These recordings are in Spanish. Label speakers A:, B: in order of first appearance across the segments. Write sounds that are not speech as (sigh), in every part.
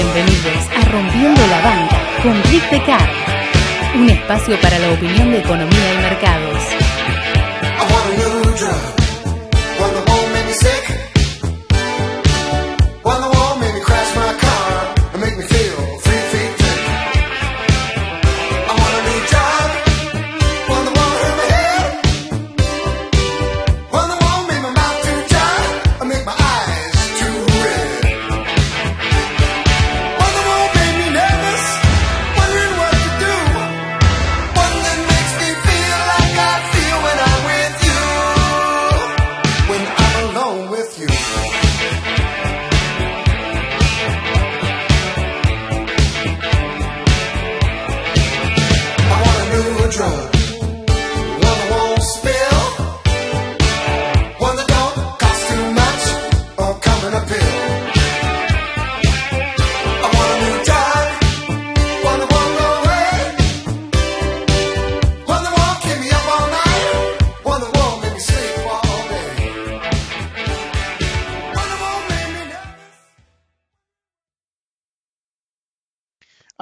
A: Bienvenidos a Rompiendo la Banca con Rick Pecard, un espacio para la opinión de economía y mercados.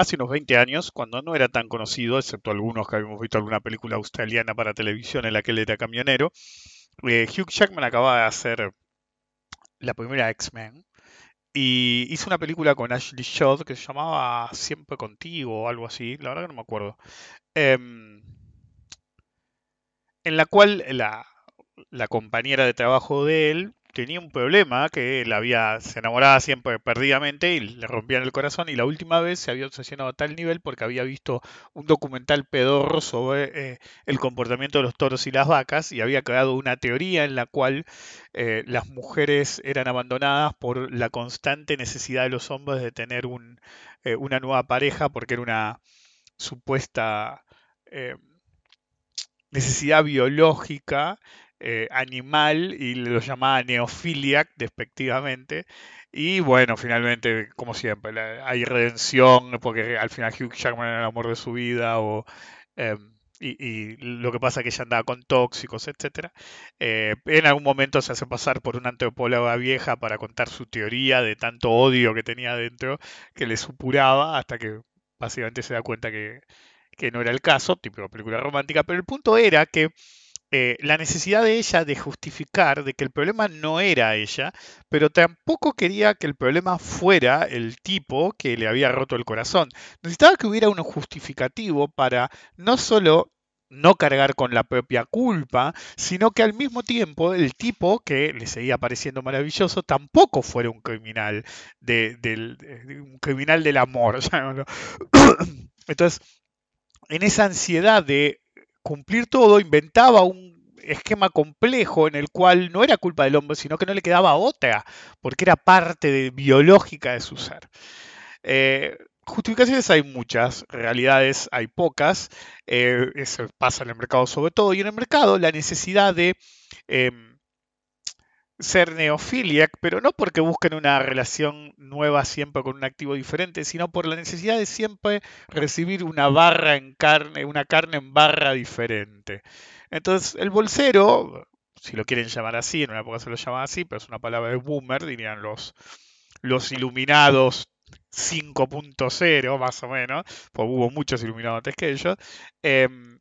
B: Hace unos 20 años, cuando no era tan conocido, excepto algunos que habíamos visto alguna película australiana para televisión en la que él era camionero, eh, Hugh Jackman acababa de hacer la primera X-Men y hizo una película con Ashley Judd que se llamaba Siempre Contigo o algo así, la verdad que no me acuerdo, Em, en la cual la, la compañera de trabajo de él tenía un problema que él había, se enamoraba siempre perdidamente y le rompían el corazón y la última vez se había obsesionado a tal nivel porque había visto un documental pedorro sobre eh, el comportamiento de los toros y las vacas y había creado una teoría en la cual eh, las mujeres eran abandonadas por la constante necesidad de los hombres de tener un, eh, una nueva pareja porque era una supuesta necesidad biológica eh, animal y lo llamaba neophiliac despectivamente. Y bueno, finalmente, como siempre, hay redención porque al final Hugh Jackman era el amor de su vida o, em, y, lo que pasa es que ella andaba con tóxicos, etcétera. Eh, en algún momento se hace pasar por una antropóloga vieja para contar su teoría de tanto odio que tenía dentro que le supuraba hasta que básicamente se da cuenta que, que no era el caso, tipo película romántica, pero el punto era que eh, la necesidad de ella de justificar de que el problema no era ella, pero tampoco quería que el problema fuera el tipo que le había roto el corazón. Necesitaba que hubiera un justificativo para no solo no cargar con la propia culpa, sino que al mismo tiempo el tipo que le seguía pareciendo maravilloso tampoco fuera un criminal de- del, de- un criminal del amor. (laughs) (coughs) Entonces, en esa ansiedad de cumplir todo, inventaba un esquema complejo en el cual no era culpa del hombre, sino que no le quedaba otra, porque era parte de- biológica de su ser. Eh, justificaciones hay muchas, realidades hay pocas, eh, eso pasa en el mercado sobre todo, y en el mercado la necesidad de em, ser neophiliac, pero no porque busquen una relación nueva siempre con un activo diferente, sino por la necesidad de siempre recibir una barra en carne, una carne en barra diferente. Entonces, el bolsero, si lo quieren llamar así, en una época se lo llamaba así, pero es una palabra de boomer, dirían los, los iluminados 5.0, más o menos, porque hubo muchos iluminados antes que ellos, em,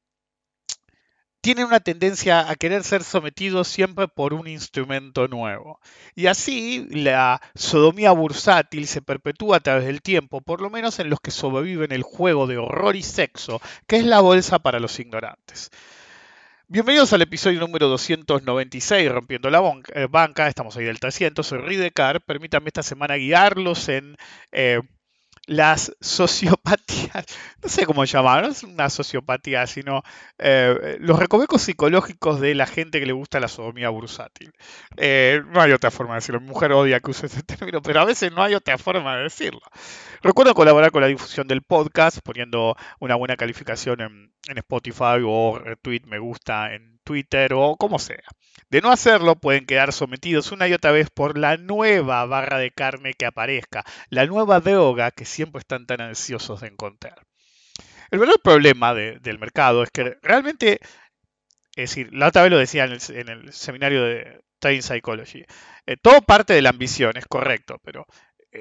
B: tienen una tendencia a querer ser sometidos siempre por un instrumento nuevo. Y así la sodomía bursátil se perpetúa a través del tiempo, por lo menos en los que sobreviven el juego de horror y sexo, que es la bolsa para los ignorantes. Bienvenidos al episodio número 296, Rompiendo la eh, Banca. Estamos ahí del 300, soy Ridecar. Permítanme esta semana guiarlos en eh, las sociopatías, (laughs) no sé cómo llamar, no es una sociopatía, sino eh, los recovecos psicológicos de la gente que le gusta la sodomía bursátil. Eh, no hay otra forma de decirlo. Mi mujer odia que use ese término, pero a veces no hay otra forma de decirlo. Recuerdo colaborar con la difusión del podcast poniendo una buena calificación en, Spotify o retweet, me gusta en Twitter o como sea. De no hacerlo, pueden quedar sometidos una y otra vez por la nueva barra de carne que aparezca, la nueva droga que siempre están tan ansiosos de encontrar. El verdadero problema de- del mercado es que realmente, es decir, la otra vez lo decía en el, en el seminario de Trading Psychology, eh, todo parte de la ambición, es correcto, pero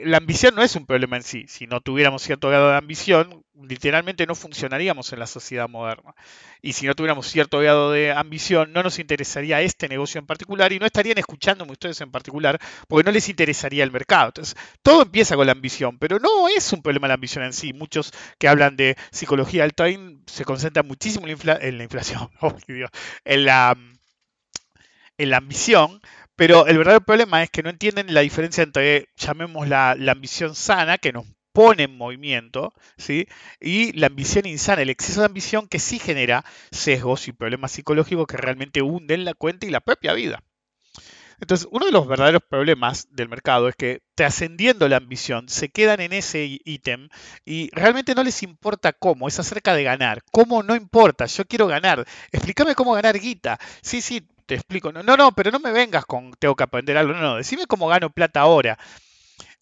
B: la ambición no es un problema en sí. Si no tuviéramos cierto grado de ambición, literalmente no funcionaríamos en la sociedad moderna. Y si no tuviéramos cierto grado de ambición, no nos interesaría este negocio en particular y no estarían escuchándome ustedes en particular porque no les interesaría el mercado. Entonces, todo empieza con la ambición, pero no es un problema la ambición en sí. Muchos que hablan de psicología del time se concentran muchísimo en la, inflación, (laughs) en la, en la ambición, pero el verdadero problema es que no entienden la diferencia entre, llamémosla, la ambición sana, que nos pone en movimiento, ¿sí? y la ambición insana, el exceso de ambición que sí genera sesgos y problemas psicológicos que realmente hunden la cuenta y la propia vida. Entonces, uno de los verdaderos problemas del mercado es que trascendiendo la ambición, se quedan en ese ítem y realmente no les importa cómo, es acerca de ganar. ¿Cómo no importa? Yo quiero ganar. Explícame cómo ganar guita. Sí, sí, te explico. No, no, pero no me vengas con tengo que aprender algo. No, no, decime cómo gano plata ahora.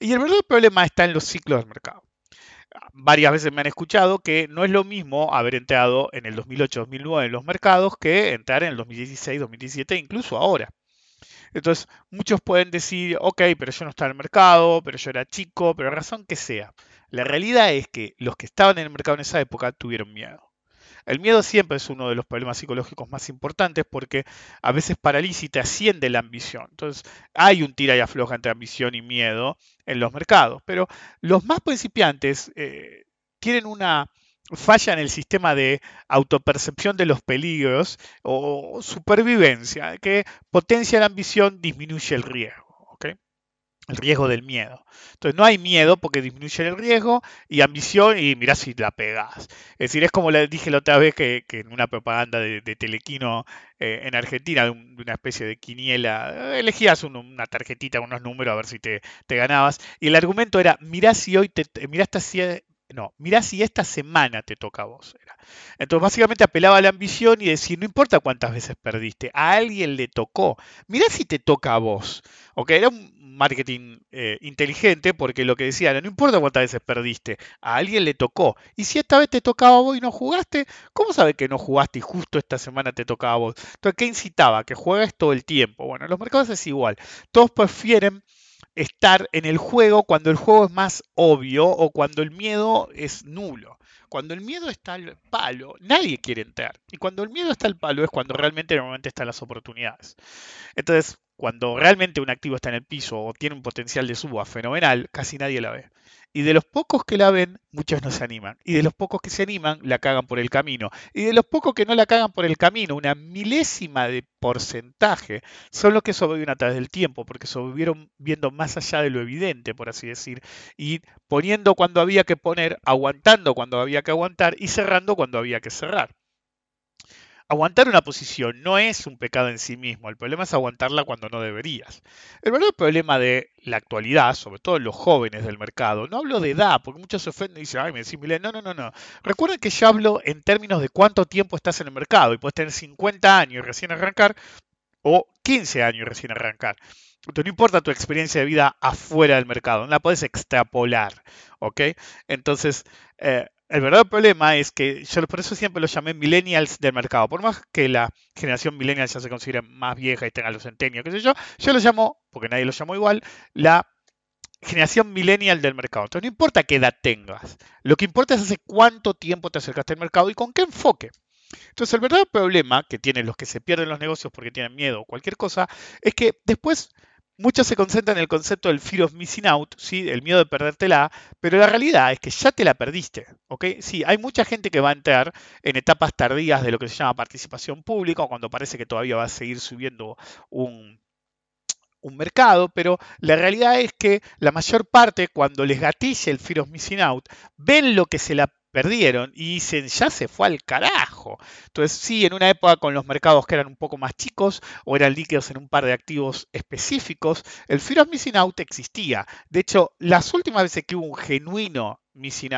B: Y el verdadero problema está en los ciclos del mercado. Varias veces me han escuchado que no es lo mismo haber entrado en el 2008-2009 en los mercados que entrar en el 2016-2017, incluso ahora. Entonces, muchos pueden decir, ok, pero yo no estaba en el mercado, pero yo era chico, pero razón que sea. La realidad es que los que estaban en el mercado en esa época tuvieron miedo. El miedo siempre es uno de los problemas psicológicos más importantes porque a veces paraliza y te asciende la ambición. Entonces, hay un tira y afloja entre ambición y miedo en los mercados. Pero los más principiantes eh, tienen una falla en el sistema de autopercepción de los peligros o supervivencia que potencia la ambición, disminuye el riesgo el riesgo del miedo. Entonces no hay miedo porque disminuye el riesgo y ambición y mirá si la pegas. Es decir, es como le dije la otra vez que, en una propaganda de, Telequino eh, en Argentina, de, una especie de quiniela, elegías una tarjetita, unos números a ver si te, ganabas. Y el argumento era, mirá si hoy te, mirá esta, no, mirá si esta semana te toca a vos. Entonces básicamente apelaba a la ambición y decir, no importa cuántas veces perdiste, a alguien le tocó. Mirá si te toca a vos. ¿Ok? Era un marketing eh, inteligente porque lo que decía no importa cuántas veces perdiste, a alguien le tocó. Y si esta vez te tocaba a vos y no jugaste, ¿cómo sabes que no jugaste y justo esta semana te tocaba a vos? Entonces, ¿qué incitaba? Que juegues todo el tiempo. Bueno, en los mercados es igual. Todos prefieren estar en el juego cuando el juego es más obvio o cuando el miedo es nulo. Cuando el miedo está al palo, nadie quiere entrar. Y cuando el miedo está al palo es cuando realmente normalmente están las oportunidades. Entonces, cuando realmente un activo está en el piso o tiene un potencial de suba fenomenal, casi nadie la ve. Y de los pocos que la ven, muchos no se animan. Y de los pocos que se animan, la cagan por el camino. Y de los pocos que no la cagan por el camino, una milésima de porcentaje, son los que sobreviven a través del tiempo, porque sobrevivieron viendo más allá de lo evidente, por así decir, y poniendo cuando había que poner, aguantando cuando había que aguantar y cerrando cuando había que cerrar aguantar una posición no es un pecado en sí mismo, el problema es aguantarla cuando no deberías. El verdadero problema de la actualidad, sobre todo los jóvenes del mercado, no hablo de edad, porque muchos se ofenden y dicen, ay, me decís, no, no, no, no. Recuerden que yo hablo en términos de cuánto tiempo estás en el mercado y puedes tener 50 años y recién arrancar o 15 años y recién arrancar. No importa tu experiencia de vida afuera del mercado, no la puedes extrapolar, ¿ok? Entonces, eh, el verdadero problema es que yo por eso siempre los llamé millennials del mercado. Por más que la generación millennial ya se considere más vieja y tenga los centenios, qué sé yo, yo lo llamo, porque nadie lo llamó igual, la generación millennial del mercado. Entonces no importa qué edad tengas, lo que importa es hace cuánto tiempo te acercaste al mercado y con qué enfoque. Entonces el verdadero problema que tienen los que se pierden los negocios porque tienen miedo o cualquier cosa es que después Muchos se concentran en el concepto del fear of missing out, ¿sí? el miedo de perdértela, pero la realidad es que ya te la perdiste. ¿ok? Sí, hay mucha gente que va a entrar en etapas tardías de lo que se llama participación pública, o cuando parece que todavía va a seguir subiendo un, un mercado, pero la realidad es que la mayor parte, cuando les gatille el fear of missing out, ven lo que se la perdieron y dicen, ya se fue al carajo. Entonces, sí, en una época con los mercados que eran un poco más chicos o eran líquidos en un par de activos específicos, el Fear of Missing Out existía. De hecho, las últimas veces que hubo un genuino missing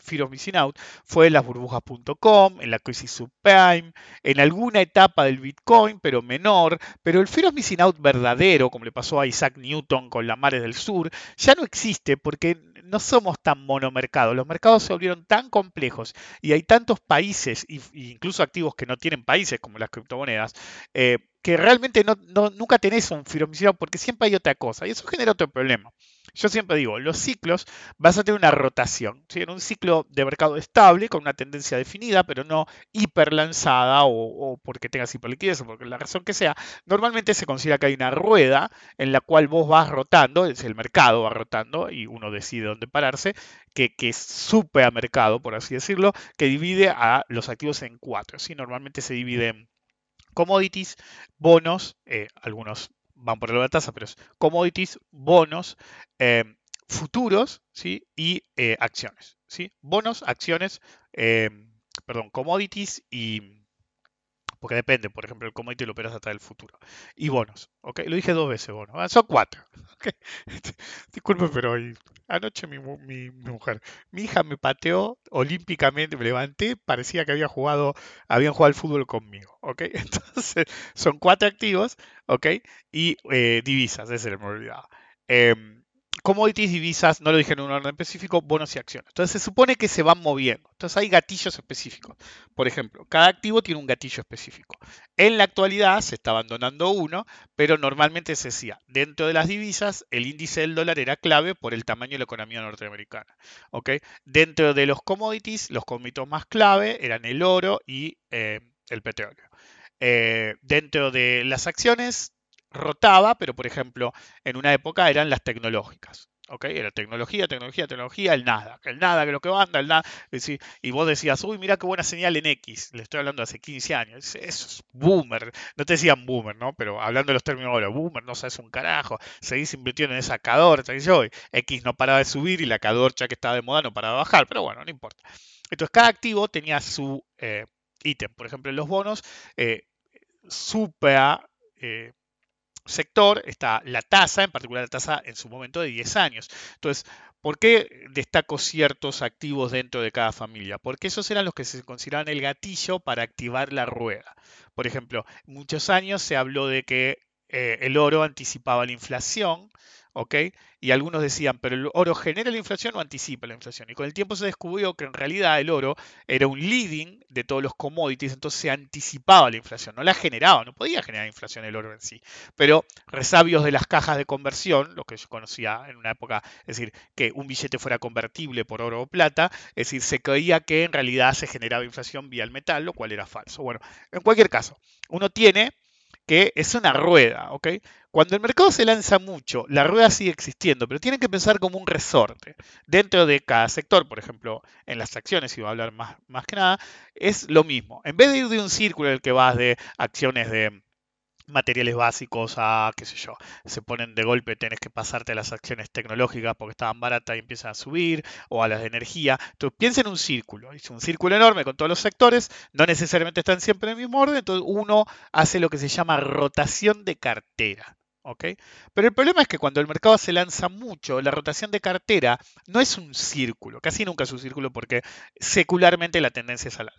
B: Fear of Missing Out fue en las burbujas.com, en la crisis subprime, en alguna etapa del Bitcoin, pero menor. Pero el Fear of Missing Out verdadero, como le pasó a Isaac Newton con la Mares del Sur, ya no existe porque no somos tan monomercados. Los mercados se volvieron tan complejos y hay tantos países, incluso activos que no tienen países, como las criptomonedas, eh, que realmente no, nunca tenés un firomicino porque siempre hay otra cosa y eso genera otro problema. Yo siempre digo, los ciclos vas a tener una rotación, ¿sí? en un ciclo de mercado estable con una tendencia definida, pero no hiperlanzada o, o porque tengas hiperliquidez o porque la razón que sea, normalmente se considera que hay una rueda en la cual vos vas rotando, es el mercado va rotando y uno decide dónde pararse, que, que es supermercado, por así decirlo, que divide a los activos en cuatro. ¿sí? Normalmente se divide en commodities, bonos, eh, algunos van por la tasa, pero es commodities, bonos, eh, futuros ¿sí? y eh, acciones. ¿sí? Bonos, acciones, perdón, commodities y... Porque depende, por ejemplo, el commodity lo operas hasta el futuro. Y bonos, ¿ok? Lo dije dos veces, bonos. Ah, son cuatro. (laughs) ¿ok? (laughs) Disculpe, pero anoche mi, mi- mi mujer, mi hija me pateó olímpicamente, me levanté, parecía que había jugado, habían jugado al fútbol conmigo, ¿ok? (laughs) Entonces, son cuatro activos, ¿ok? Y eh, divisas, ese me olvidaba. Em, commodities, divisas, no lo dije en un orden específico, bonos y acciones. Entonces se supone que se van moviendo. Entonces hay gatillos específicos. Por ejemplo, cada activo tiene un gatillo específico. En la actualidad se está abandonando uno, pero normalmente se decía, dentro de las divisas, el índice del dólar era clave por el tamaño de la economía norteamericana. Dentro de los commodities, los commodities más clave eran el oro y eh, el petróleo. Eh, dentro de las acciones rotaba, pero por ejemplo, en una época eran las tecnológicas. ¿ok? Era tecnología, tecnología, tecnología, el nada, el nada que lo que manda, el nada. Y vos decías, uy, mira qué buena señal en X. Le estoy hablando hace 15 años. Eso es boomer. No te decían boomer, ¿no? Pero hablando de los términos ahora, boomer, no sabes un carajo. Seguís invirtiendo en esa cadorcha. Y yo, X no paraba de subir y la cadorcha que estaba de moda no paraba de bajar. Pero bueno, no importa. Entonces, cada activo tenía su eh, ítem. Por ejemplo, en los bonos, eh, supra eh, sector está la tasa, en particular la tasa en su momento de 10 años. Entonces, ¿por qué destaco ciertos activos dentro de cada familia? Porque esos eran los que se consideraban el gatillo para activar la rueda. Por ejemplo, muchos años se habló de que eh, el oro anticipaba la inflación, ¿ok? Y algunos decían, pero el oro genera la inflación o anticipa la inflación. Y con el tiempo se descubrió que en realidad el oro era un leading de todos los commodities, entonces se anticipaba la inflación, no la generaba, no podía generar inflación el oro en sí. Pero resabios de las cajas de conversión, lo que yo conocía en una época, es decir, que un billete fuera convertible por oro o plata, es decir, se creía que en realidad se generaba inflación vía el metal, lo cual era falso. Bueno, en cualquier caso, uno tiene que es una rueda, ¿ok? Cuando el mercado se lanza mucho, la rueda sigue existiendo, pero tienen que pensar como un resorte. Dentro de cada sector, por ejemplo, en las acciones, y voy a hablar más, más que nada, es lo mismo. En vez de ir de un círculo en el que vas de acciones de materiales básicos a, qué sé yo, se ponen de golpe, tenés que pasarte a las acciones tecnológicas porque estaban baratas y empiezan a subir, o a las de energía. Entonces piensa en un círculo, es un círculo enorme con todos los sectores, no necesariamente están siempre en el mismo orden, entonces uno hace lo que se llama rotación de cartera. Pero el problema es que cuando el mercado se lanza mucho, la rotación de cartera no es un círculo, casi nunca es un círculo porque secularmente la tendencia es al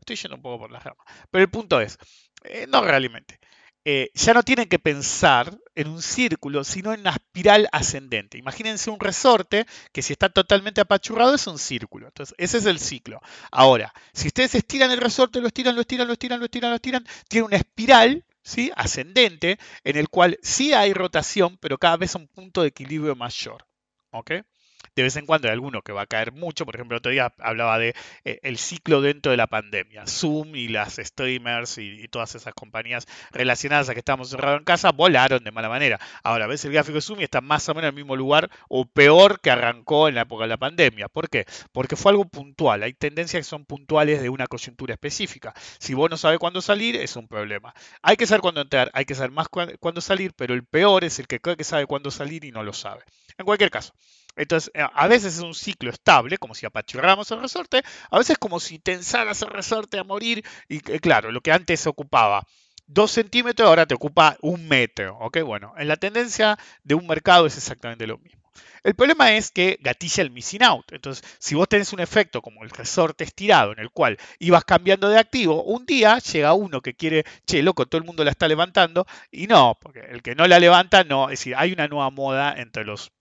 B: Estoy yendo un poco por las ramas. Pero el punto es, eh, no realmente. Eh, ya no tienen que pensar en un círculo, sino en una espiral ascendente. Imagínense un resorte que si está totalmente apachurrado es un círculo. Entonces, ese es el ciclo. Ahora, si ustedes estiran el resorte, lo estiran, lo estiran, lo estiran, lo estiran, lo estiran, tiene una espiral ¿sí? ascendente en el cual sí hay rotación, pero cada vez un punto de equilibrio mayor. ¿ok? De vez en cuando hay alguno que va a caer mucho, por ejemplo, el otro día hablaba de eh, el ciclo dentro de la pandemia, Zoom y las streamers y, todas esas compañías relacionadas a que estamos cerrados en casa volaron de mala manera. Ahora ves el gráfico de Zoom y está más o menos en el mismo lugar o peor que arrancó en la época de la pandemia. ¿Por qué? Porque fue algo puntual. Hay tendencias que son puntuales de una coyuntura específica. Si vos no sabes cuándo salir, es un problema. Hay que saber cuándo entrar, hay que saber más cuándo salir, pero el peor es el que cree que sabe cuándo salir y no lo sabe. En cualquier caso. Entonces, eh, a veces es un ciclo estable, como si apachurráramos el resorte, a veces como si tensaras el resorte a morir, y eh, claro, lo que antes ocupaba dos centímetros, ahora te ocupa un metro, ¿ok? Bueno, en la tendencia de un mercado es exactamente lo mismo. El problema es que gatilla el missing out. Entonces, si vos tenés un efecto como el resorte estirado, en el cual ibas cambiando de activo, un día llega uno que quiere, che, loco, todo el mundo la está levantando, y no, porque el que no la levanta, no, es decir, hay una nueva moda entre los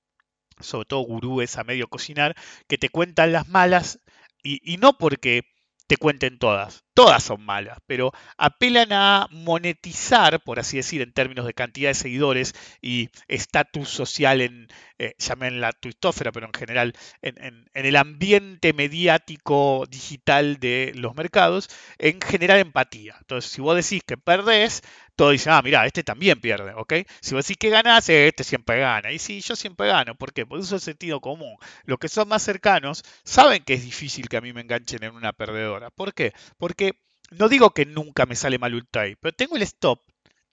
B: sobre todo gurúes a medio cocinar, que te cuentan las malas y, no porque te cuenten todas. Todas son malas, pero apelan a monetizar, por así decir, en términos de cantidad de seguidores y estatus social en, eh, la tuitósfera, pero en general en, en, el ambiente mediático digital de los mercados, en generar empatía. Entonces, si vos decís que perdés, todos dicen, ah, mira, este también pierde, ¿ok? Si vos decís que ganás, este siempre gana. Y sí, yo siempre gano. ¿Por qué? Porque eso es sentido común. Los que son más cercanos saben que es difícil que a mí me enganchen en una perdedora. ¿Por qué? Porque no digo que nunca me sale mal un trade, pero tengo el stop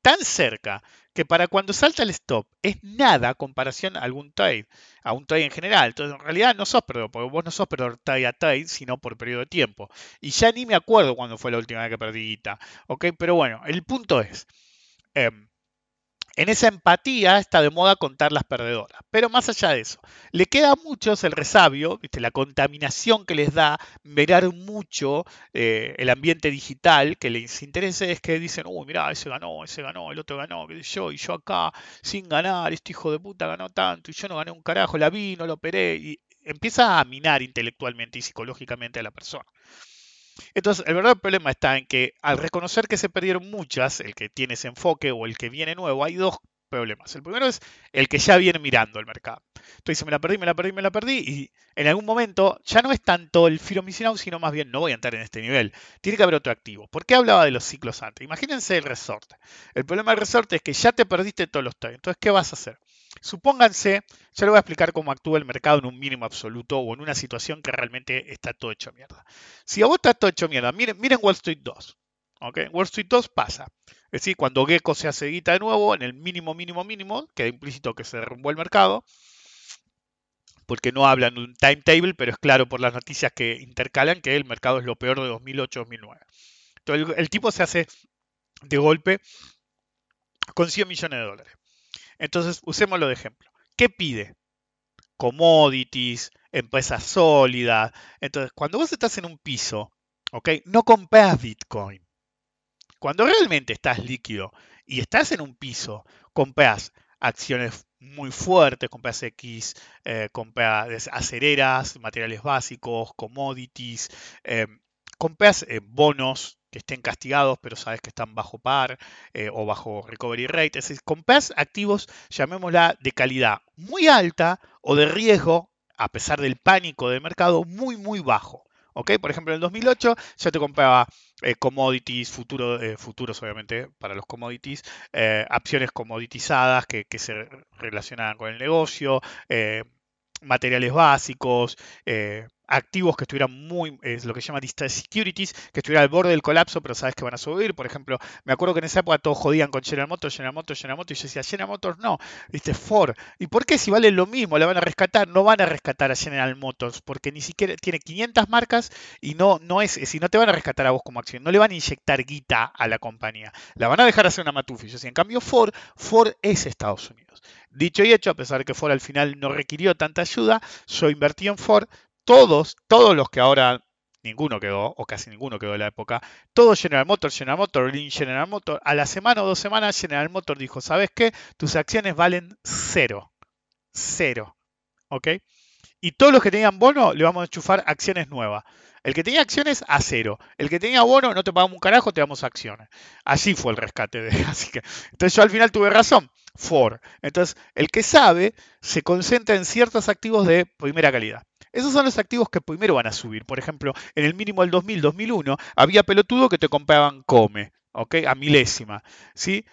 B: tan cerca que para cuando salta el stop es nada comparación a algún trade, a un trade en general. Entonces, en realidad no sos perdedor, porque vos no sos perdedor trade a trade, sino por periodo de tiempo. Y ya ni me acuerdo cuándo fue la última vez que perdí guita. ¿Ok? Pero bueno, el punto es. Em, en esa empatía está de moda contar las perdedoras. Pero más allá de eso, le queda a muchos el resabio, la contaminación que les da mirar mucho eh, el ambiente digital, que les interese es que dicen, uy, mirá, ese ganó, ese ganó, el otro ganó, qué yo, y yo acá sin ganar, este hijo de puta ganó tanto, y yo no gané un carajo, la vi, no lo operé, y empieza a minar intelectualmente y psicológicamente a la persona. Entonces, el verdadero problema está en que al reconocer que se perdieron muchas, el que tiene ese enfoque o el que viene nuevo, hay dos problemas. El primero es el que ya viene mirando el mercado. Entonces me la perdí, me la perdí, me la perdí y en algún momento ya no es tanto el of sino más bien no voy a entrar en este nivel. Tiene que haber otro activo. ¿Por qué hablaba de los ciclos antes? Imagínense el resorte. El problema del resorte es que ya te perdiste todos los trades. Entonces, ¿qué vas a hacer? Supónganse, ya le voy a explicar cómo actúa el mercado en un mínimo absoluto o en una situación que realmente está todo hecho mierda. Si a vos está todo hecho mierda, miren, miren Wall Street 2. ¿okay? Wall Street 2 pasa. Es decir, cuando Gecko se hace guita de nuevo, en el mínimo, mínimo, mínimo, queda implícito que se derrumbó el mercado, porque no hablan de un timetable, pero es claro por las noticias que intercalan que el mercado es lo peor de 2008-2009. Entonces el, el tipo se hace de golpe con 100 millones de dólares. Entonces, usémoslo de ejemplo. ¿Qué pide? Commodities, empresas sólidas. Entonces, cuando vos estás en un piso, ¿ok? No compras Bitcoin. Cuando realmente estás líquido y estás en un piso, compras acciones muy fuertes, compras X, eh, compras acereras, materiales básicos, commodities, eh, compras eh, bonos que estén castigados, pero sabes que están bajo par eh, o bajo recovery rate. Es decir, compras activos, llamémosla de calidad muy alta o de riesgo, a pesar del pánico del mercado, muy, muy bajo. ¿Ok? Por ejemplo, en el 2008 ya te compraba eh, commodities, futuro, eh, futuros obviamente para los commodities, acciones commoditizadas que, que, se relacionaban con el negocio, materiales básicos, activos que estuvieran muy, es lo que se llama distress securities, que estuvieran al borde del colapso, pero sabes que van a subir. Por ejemplo, me acuerdo que en esa época todos jodían con General Motors, General Motors, General Motors, y yo decía, General Motors no, viste, Ford. ¿Y por qué si vale lo mismo, la van a rescatar? No van a rescatar a General Motors, porque ni siquiera tiene 500 marcas y no, no es, si no te van a rescatar a vos como acción, no le van a inyectar guita a la compañía, la van a dejar hacer una matufi. Yo, en cambio Ford, Ford es Estados Unidos. Dicho y hecho, a pesar de que Ford al final no requirió tanta ayuda, yo invertí en Ford, todos, todos los que ahora ninguno quedó, o casi ninguno quedó en la época, todos General Motors, General Motors, Lean General Motors, a la semana o dos semanas General Motors dijo, ¿sabes qué? Tus acciones valen cero. Cero. ¿Ok? Y todos los que tenían bono le vamos a enchufar acciones nuevas. El que tenía acciones a cero. El que tenía bono no te pagamos un carajo, te damos acciones. Así fue el rescate de. (laughs) Así entonces yo al final tuve razón. For. Entonces, el que sabe se concentra en ciertos activos de primera calidad. Esos son los activos que primero van a subir. Por ejemplo, en el mínimo del 2000-2001 había pelotudo que te compraban Come. ¿ok? A milésima, ¿sí?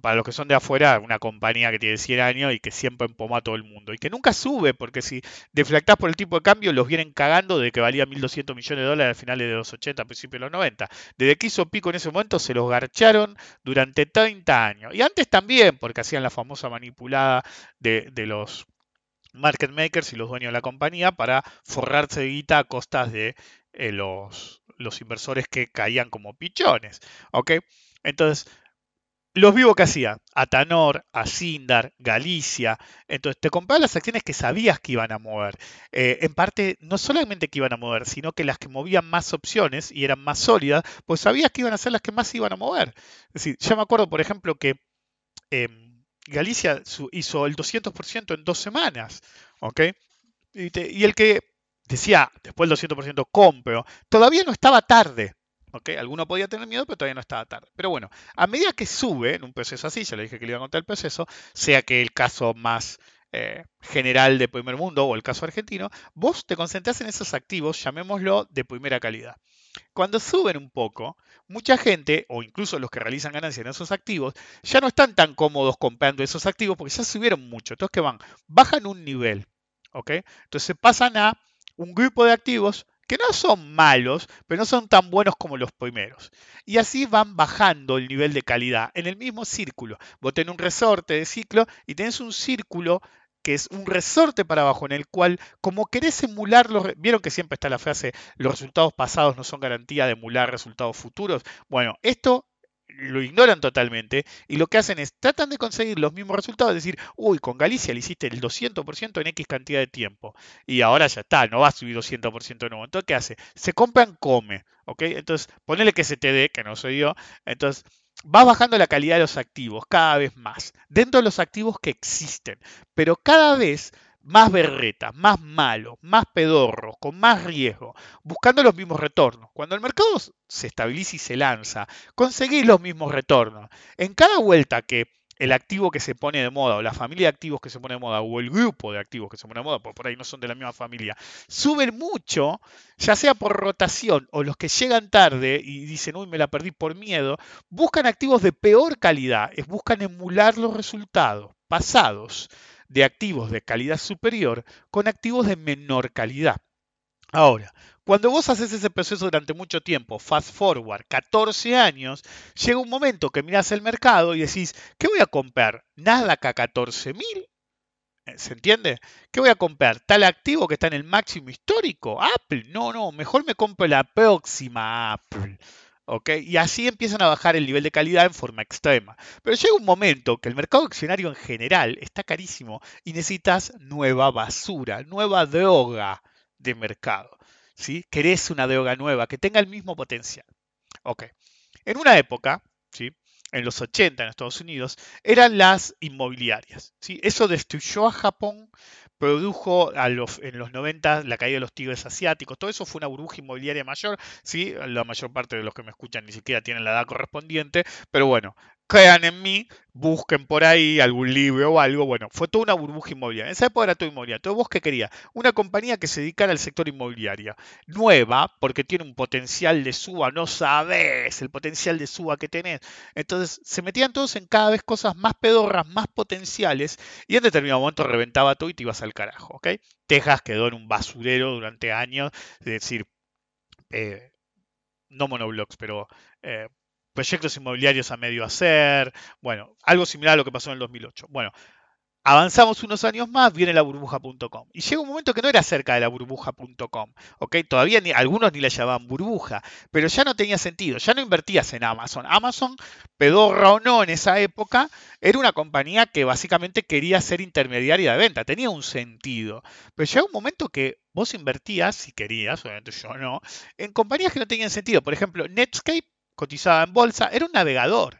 B: Para los que son de afuera, una compañía que tiene 100 años y que siempre empoma a todo el mundo y que nunca sube, porque si deflactás por el tipo de cambio, los vienen cagando de que valía 1.200 millones de dólares a finales de los 80, principios de los 90. Desde que hizo pico en ese momento, se los garcharon durante 30 años. Y antes también, porque hacían la famosa manipulada de, de los market makers y los dueños de la compañía para forrarse de guita a costas de eh, los, los, inversores que caían como pichones. ¿ok? Entonces, los vivos que hacían, Atanor, Asindar, Galicia, entonces te comprabas las acciones que sabías que iban a mover. Eh, en parte, no solamente que iban a mover, sino que las que movían más opciones y eran más sólidas, pues sabías que iban a ser las que más iban a mover. Es decir, yo me acuerdo, por ejemplo, que em, Galicia hizo el 200% en dos semanas, ¿ok? Y, el que decía después del 200% compro, todavía no estaba tarde. ¿ok? Alguno podía tener miedo, pero todavía no estaba tarde. Pero bueno, a medida que sube en un proceso así, ya le dije que le iba a contar el proceso, sea que el caso más eh, general de primer mundo o el caso argentino, vos te concentrás en esos activos, llamémoslo de primera calidad. Cuando suben un poco, mucha gente, o incluso los que realizan ganancias en esos activos, ya no están tan cómodos comprando esos activos porque ya subieron mucho. Entonces, ¿qué van? Bajan un nivel. ¿ok? Entonces pasan a un grupo de activos que no son malos, pero no son tan buenos como los primeros. Y así van bajando el nivel de calidad en el mismo círculo. Vos tenés un resorte de ciclo y tenés un círculo que es un resorte para abajo en el cual, como querés emular los... Vieron que siempre está la frase, los resultados pasados no son garantía de emular resultados futuros. Bueno, esto lo ignoran totalmente y lo que hacen es tratan de conseguir los mismos resultados, es decir, uy, con Galicia le hiciste el 200% en X cantidad de tiempo y ahora ya está, no va a subir 200% de nuevo. Entonces, ¿qué hace? Se compran come, ¿ok? Entonces, ponele que se te dé, que no soy yo, entonces va bajando la calidad de los activos cada vez más, dentro de los activos que existen, pero cada vez más berreta, más malo, más pedorro, con más riesgo, buscando los mismos retornos. Cuando el mercado se estabiliza y se lanza, conseguís los mismos retornos. En cada vuelta que el activo que se pone de moda, o la familia de activos que se pone de moda, o el grupo de activos que se pone de moda, porque por ahí no son de la misma familia, suben mucho, ya sea por rotación o los que llegan tarde y dicen, uy, me la perdí por miedo, buscan activos de peor calidad, buscan emular los resultados pasados de activos de calidad superior con activos de menor calidad. Ahora, cuando vos haces ese proceso durante mucho tiempo, fast forward, 14 años, llega un momento que mirás el mercado y decís, ¿qué voy a comprar? ¿Nasdaq a 14.000? Eh, ¿Se entiende? ¿Qué voy a comprar? ¿Tal activo que está en el máximo histórico? ¿Apple? No, no, mejor me compro la próxima Apple. Y así empiezan a bajar el nivel de calidad en forma extrema. Pero llega un momento que el mercado accionario en general está carísimo y necesitas nueva basura, nueva droga de mercado. ¿sí? Querés una droga nueva que tenga el mismo potencial. Ok. En una época, ¿sí? en los 80 en Estados Unidos, eran las inmobiliarias. ¿sí? Eso destruyó a Japón produjo a los, en los 90 la caída de los tigres asiáticos, todo eso fue una burbuja inmobiliaria mayor, sí, la mayor parte de los que me escuchan ni siquiera tienen la edad correspondiente, pero bueno, crean en mí, busquen por ahí algún libro o algo. Bueno, fue toda una burbuja inmobiliaria. En esa época era todo inmobiliario. Todo vos que quería una compañía que se dedicara al sector inmobiliario. Nueva, porque tiene un potencial de suba, no sabes el potencial de suba que tenés. Entonces se metían todos en cada vez cosas más pedorras, más potenciales, y en determinado momento reventaba todo y te ibas al carajo. ¿ok? Texas quedó en un basurero durante años, es decir, eh, no monoblocks, pero eh, proyectos inmobiliarios a medio hacer, bueno, algo similar a lo que pasó en el 2008. Bueno, avanzamos unos años más, viene la burbuja.com. Y llega un momento que no era cerca de la burbuja.com, ¿ok? Todavía ni, algunos ni la llamaban burbuja, pero ya no tenía sentido, ya no invertías en Amazon. Amazon, pedorra o no en esa época, era una compañía que básicamente quería ser intermediaria de venta, tenía un sentido. Pero llega un momento que vos invertías, si querías, obviamente yo no, en compañías que no tenían sentido. Por ejemplo, Netscape cotizada en bolsa, era un navegador.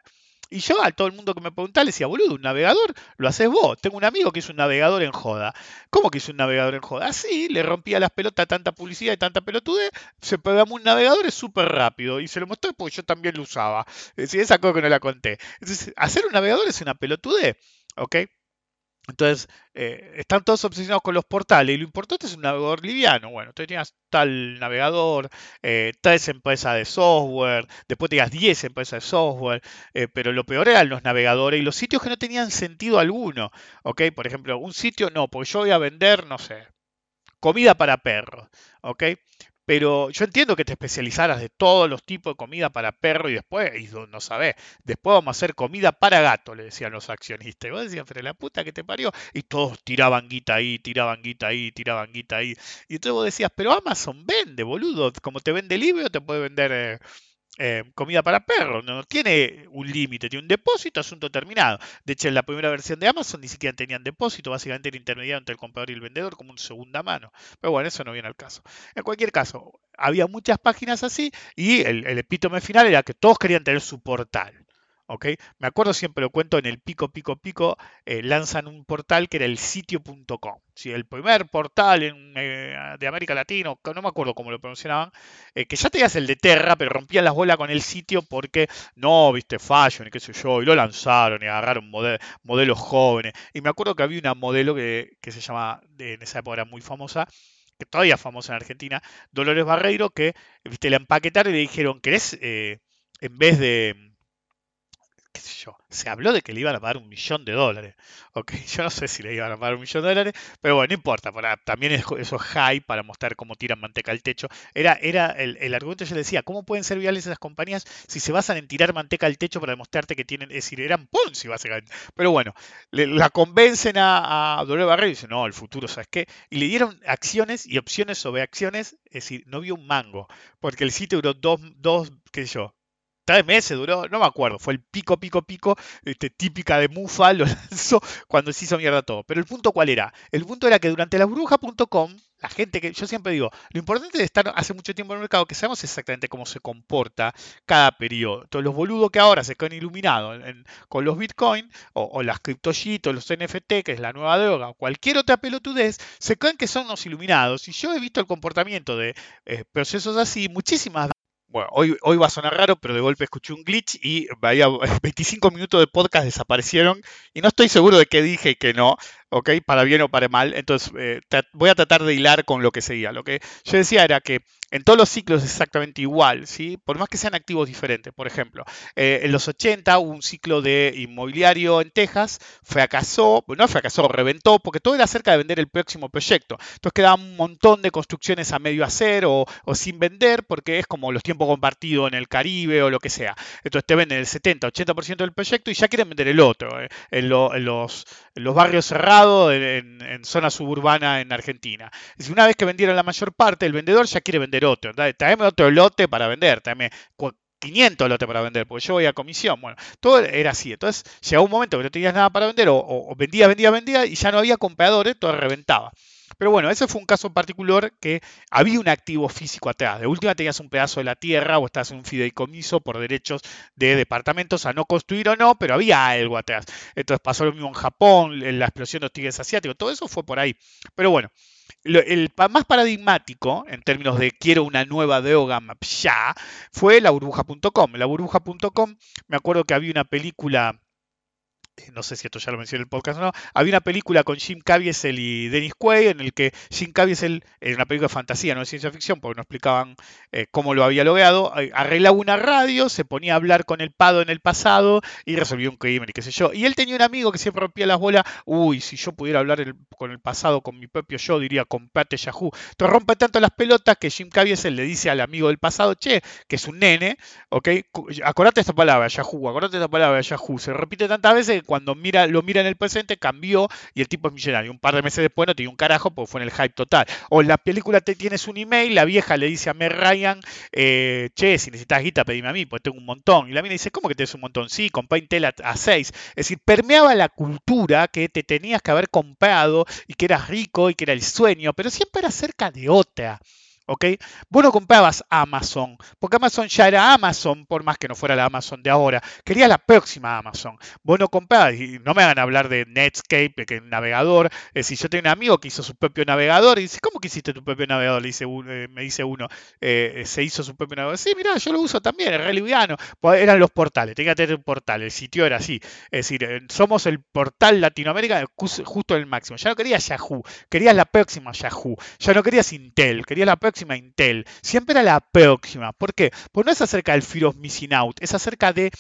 B: Y yo a todo el mundo que me preguntaba le decía, boludo, un navegador lo haces vos. Tengo un amigo que hizo un navegador en joda. ¿Cómo que hizo un navegador en joda? Así, le rompía las pelotas tanta publicidad y tanta pelotude, se programó un navegador es súper rápido. Y se lo mostré porque yo también lo usaba. Es decir, esa cosa que no la conté. Hacer un navegador es una pelotude, ¿ok? Entonces, eh, están todos obsesionados con los portales y lo importante es un navegador liviano. Bueno, tenías tal navegador, eh, tres empresas de software, después tenías 10 empresas de software, eh, pero lo peor eran los navegadores y los sitios que no tenían sentido alguno. ¿ok? Por ejemplo, un sitio no, porque yo voy a vender, no sé, comida para perros. ¿ok? Pero yo entiendo que te especializaras de todos los tipos de comida para perro y después, y no sabés, después vamos a hacer comida para gato, le decían los accionistas. Y vos decías, pero la puta que te parió. Y todos tiraban guita ahí, tiraban guita ahí, tiraban guita ahí. Y entonces vos decías, pero Amazon vende, boludo. Como te vende libro, te puede vender... Eh, eh, comida para perros, no tiene un límite, tiene un depósito, asunto terminado. De hecho, en la primera versión de Amazon ni siquiera tenían depósito, básicamente era intermediario entre el comprador y el vendedor como un segunda mano. Pero bueno, eso no viene al caso. En cualquier caso, había muchas páginas así y el, epítome final era que todos querían tener su portal. ¿Ok? Me acuerdo siempre lo cuento en el pico, pico, pico, eh, lanzan un portal que era el sitio.com. ¿sí? El primer portal en, eh, de América Latina, no me acuerdo cómo lo pronunciaban, eh, que ya tenías el de Terra, pero rompían las bolas con el sitio porque no, viste, fashion y qué sé yo, y lo lanzaron y agarraron model- modelos jóvenes. Y me acuerdo que había una modelo que, que se llama, en esa época era muy famosa, que todavía es famosa en Argentina, Dolores Barreiro, que, viste, la empaquetaron y le dijeron, ¿querés, eh, en vez de se habló de que le iban a pagar un millón de dólares. Ok, (laughs) yo no sé si le iban a pagar un millón de dólares, pero bueno, no importa, para, también es- eso es high para mostrar cómo tiran manteca al techo. Era, era el, el argumento, yo le decía, ¿cómo pueden ser viables esas compañías si se basan en tirar manteca al techo para demostrarte que tienen, es decir, eran Ponzi básicamente. Pero bueno, la convencen a, a. Barrero y dicen, no, el futuro, ¿sabes qué? Y le dieron acciones y opciones sobre acciones, es decir, no vio un mango, porque el sitio duró dos, dos qué sé yo, tres meses duró, no me acuerdo, fue el pico, pico, pico, este, típica de Mufa, lo lanzó cuando se hizo mierda todo. Pero el punto cuál era? El punto era que durante la burbuja.com, la gente que, yo siempre digo, lo importante de estar hace mucho tiempo en el mercado, que sabemos exactamente cómo se comporta cada periodo. Entonces los boludos que ahora se quedan iluminados con los Bitcoin, o, o las criptoyitos, los NFT, que es la nueva droga, o cualquier otra pelotudez, se creen que son los iluminados. Y yo he visto el comportamiento de eh, procesos así muchísimas bueno, hoy, hoy va a sonar raro, pero de golpe escuché un glitch y vaya (laughs) 25 minutos de podcast desaparecieron y no estoy seguro de qué dije y qué no, ¿ok? Para bien o para mal. Entonces eh, voy a tratar de hilar con lo que seguía. Lo que yo decía era que en todos los ciclos es exactamente igual, ¿sí? Por más que sean activos diferentes. Por ejemplo, eh, en los 80 hubo un ciclo de inmobiliario en Texas, fracasó, no fracasó, reventó, porque todo era acerca de vender el próximo proyecto. Entonces quedaban un montón de construcciones a medio hacer o, sin vender, porque es como los tiempos compartidos en el Caribe o lo que sea. Entonces te venden el 70-80% del proyecto y ya quieren vender el otro, eh, en, lo- en los, los barrios cerrados, en, en- zona suburbana en Argentina. Es una vez que vendieron la mayor parte, el vendedor ya quiere vender otro. Dale, Tráeme otro lote para vender, tráeme cu- 500 lotes para vender, porque yo voy a comisión. Bueno, todo era así. Entonces, llegó un momento que no tenías nada para vender, o, o- vendía, vendía, vendía, y ya no había compradores, todo reventaba. Pero bueno, ese fue un caso particular que había un activo físico atrás. De última tenías un pedazo de la tierra o estás en un fideicomiso por derechos de departamentos a no construir o no, pero había algo atrás. Entonces pasó lo mismo en Japón, en la explosión de los tigres asiáticos, todo eso fue por ahí. Pero bueno, el más paradigmático en términos de quiero una nueva droga ya fue la burbuja.com. La burbuja.com, me acuerdo que había una película no sé si esto ya lo mencioné en el podcast o no, había una película con Jim Caviezel y Dennis Quaid en el que Jim Caviezel, era una película de fantasía, no de ciencia ficción, porque no explicaban eh, cómo lo había logrado, eh, arreglaba una radio, se ponía a hablar con el Pado en el pasado y resolvió un crimen y qué sé yo. Y él tenía un amigo que siempre rompía las bolas, uy, si yo pudiera hablar con el pasado, con mi propio yo, diría, comprate Yahoo. Entonces rompe tanto las pelotas que Jim Caviezel le dice al amigo del pasado, che, que es un nene, ¿ok? Acordate esta palabra, Yahoo, acordate esta palabra, Yahoo. Se repite tantas veces cuando mira, lo mira en el presente cambió y el tipo es millonario. Un par de meses después no tiene un carajo porque fue en el hype total. O en la película te tienes un email, la vieja le dice a Meg Ryan, eh, che, si necesitas guita, pedime a mí, pues tengo un montón. Y la mina dice, ¿cómo que tienes un montón? Sí, compré Intel a, a 6. Es decir, permeaba la cultura que te tenías que haber comprado y que eras rico y que era el sueño, pero siempre era cerca de otra. ¿Ok? Vos no comprabas Amazon, porque Amazon ya era Amazon, por más que no fuera la Amazon de ahora. Querías la próxima Amazon. Vos no comprabas, y no me hagan hablar de Netscape, que es un navegador. Es decir, yo tengo un amigo que hizo su propio navegador y dice, ¿cómo que hiciste tu propio navegador? Le dice eh, me dice uno, eh, se hizo su propio navegador. Sí, mira, yo lo uso también, es re liviano. Pues eran los portales, tenía que tener un portal, el sitio era así. Es decir, eh, somos el portal Latinoamérica justo en el máximo. Ya no querías Yahoo, querías la próxima Yahoo. Ya no querías Intel, querías la próxima Intel. Siempre era la próxima. ¿Por qué? Pues no es acerca del fear of missing out, es acerca de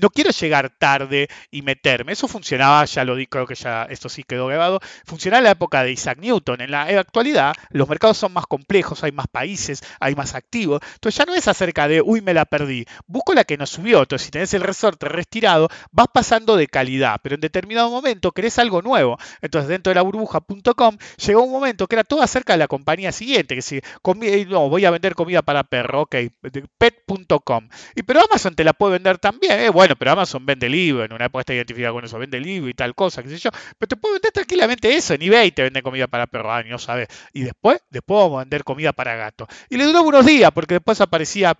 B: no quiero llegar tarde y meterme. Eso funcionaba, ya lo di, creo que ya esto sí quedó grabado. Funcionaba en la época de Isaac Newton. En la actualidad, los mercados son más complejos, hay más países, hay más activos. Entonces ya no es acerca de, uy, me la perdí. Busco la que nos subió. Entonces, si tenés el resorte retirado, vas pasando de calidad, pero en determinado momento querés algo nuevo. Entonces, dentro de la burbuja.com llegó un momento que era todo acerca de la compañía siguiente, que si comi- no, voy a vender comida para perro, ok, pet.com. Y pero Amazon te la puede vender también, eh, bueno, pero Amazon vende libro, en una está identificada con eso, vende libro y tal cosa, qué sé yo, pero te puede vender tranquilamente eso, en eBay te vende comida para perro, ah, no sabes. Y después, después vamos a vender comida para gato. Y le duró unos días, porque después aparecía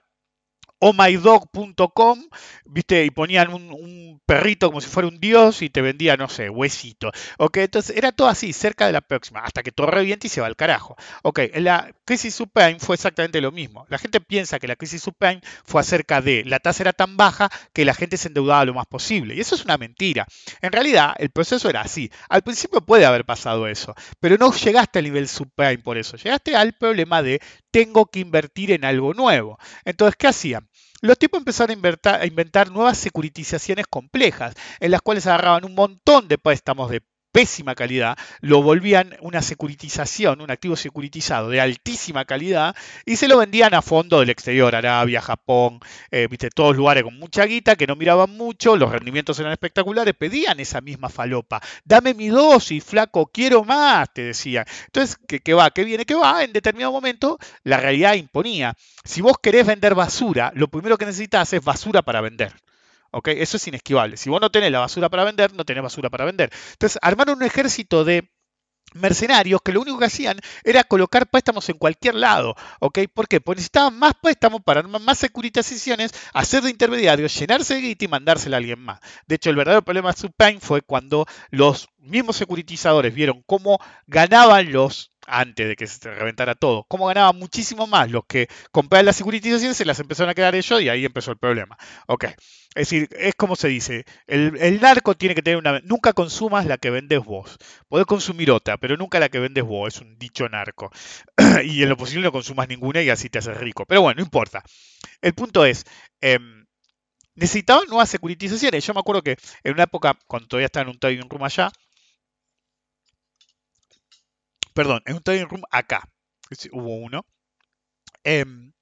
B: ohmydog.com, ¿viste? Y ponían un, perrito como si fuera un dios y te vendía, no sé, huesito. Ok, entonces era todo así, cerca de la próxima, hasta que todo reviente y se va al carajo. Ok, la crisis subprime fue exactamente lo mismo. La gente piensa que la crisis subprime fue acerca de la tasa era tan baja que la gente se endeudaba lo más posible. Y eso es una mentira. En realidad, el proceso era así. Al principio puede haber pasado eso, pero no llegaste al nivel subprime por eso. Llegaste al problema de tengo que invertir en algo nuevo. Entonces, ¿qué hacían? Los tipos empezaron a inventar, a inventar, nuevas securitizaciones complejas, en las cuales agarraban un montón de préstamos de pésima calidad, lo volvían una securitización, un activo securitizado de altísima calidad y se lo vendían a fondo del exterior, Arabia, Japón, eh, viste, todos lugares con mucha guita que no miraban mucho, los rendimientos eran espectaculares, pedían esa misma falopa, dame mi dosis, flaco, quiero más, te decían. Entonces, ¿qué, va? ¿Qué viene? ¿Qué va? En determinado momento la realidad imponía. Si vos querés vender basura, lo primero que necesitas es basura para vender. Eso es inesquivable. Si vos no tenés la basura para vender, no tenés basura para vender. Entonces, armaron un ejército de mercenarios que lo único que hacían era colocar préstamos en cualquier lado, ¿ok? ¿Por qué? Porque necesitaban más préstamos para armar más securitizaciones, hacer de intermediarios, llenarse de guita y mandársela a alguien más. De hecho, el verdadero problema de Subprime fue cuando los mismos securitizadores vieron cómo ganaban los antes de que se reventara todo. Cómo ganaban muchísimo más los que compraban las securitizaciones, se las empezaron a quedar ellos y ahí empezó el problema. Ok. Es decir, es como se dice, el, narco tiene que tener una... Nunca consumas la que vendes vos. Podés consumir otra, pero nunca la que vendes vos. Es un dicho narco. (clears throat) y en lo posible no consumas ninguna y así te haces rico. Pero bueno, no importa. El punto es... Em, necesitaban nuevas securitizaciones. Yo me acuerdo que en una época, cuando todavía estaba en un trading room allá, perdón, en un trading room acá, hubo uno, em,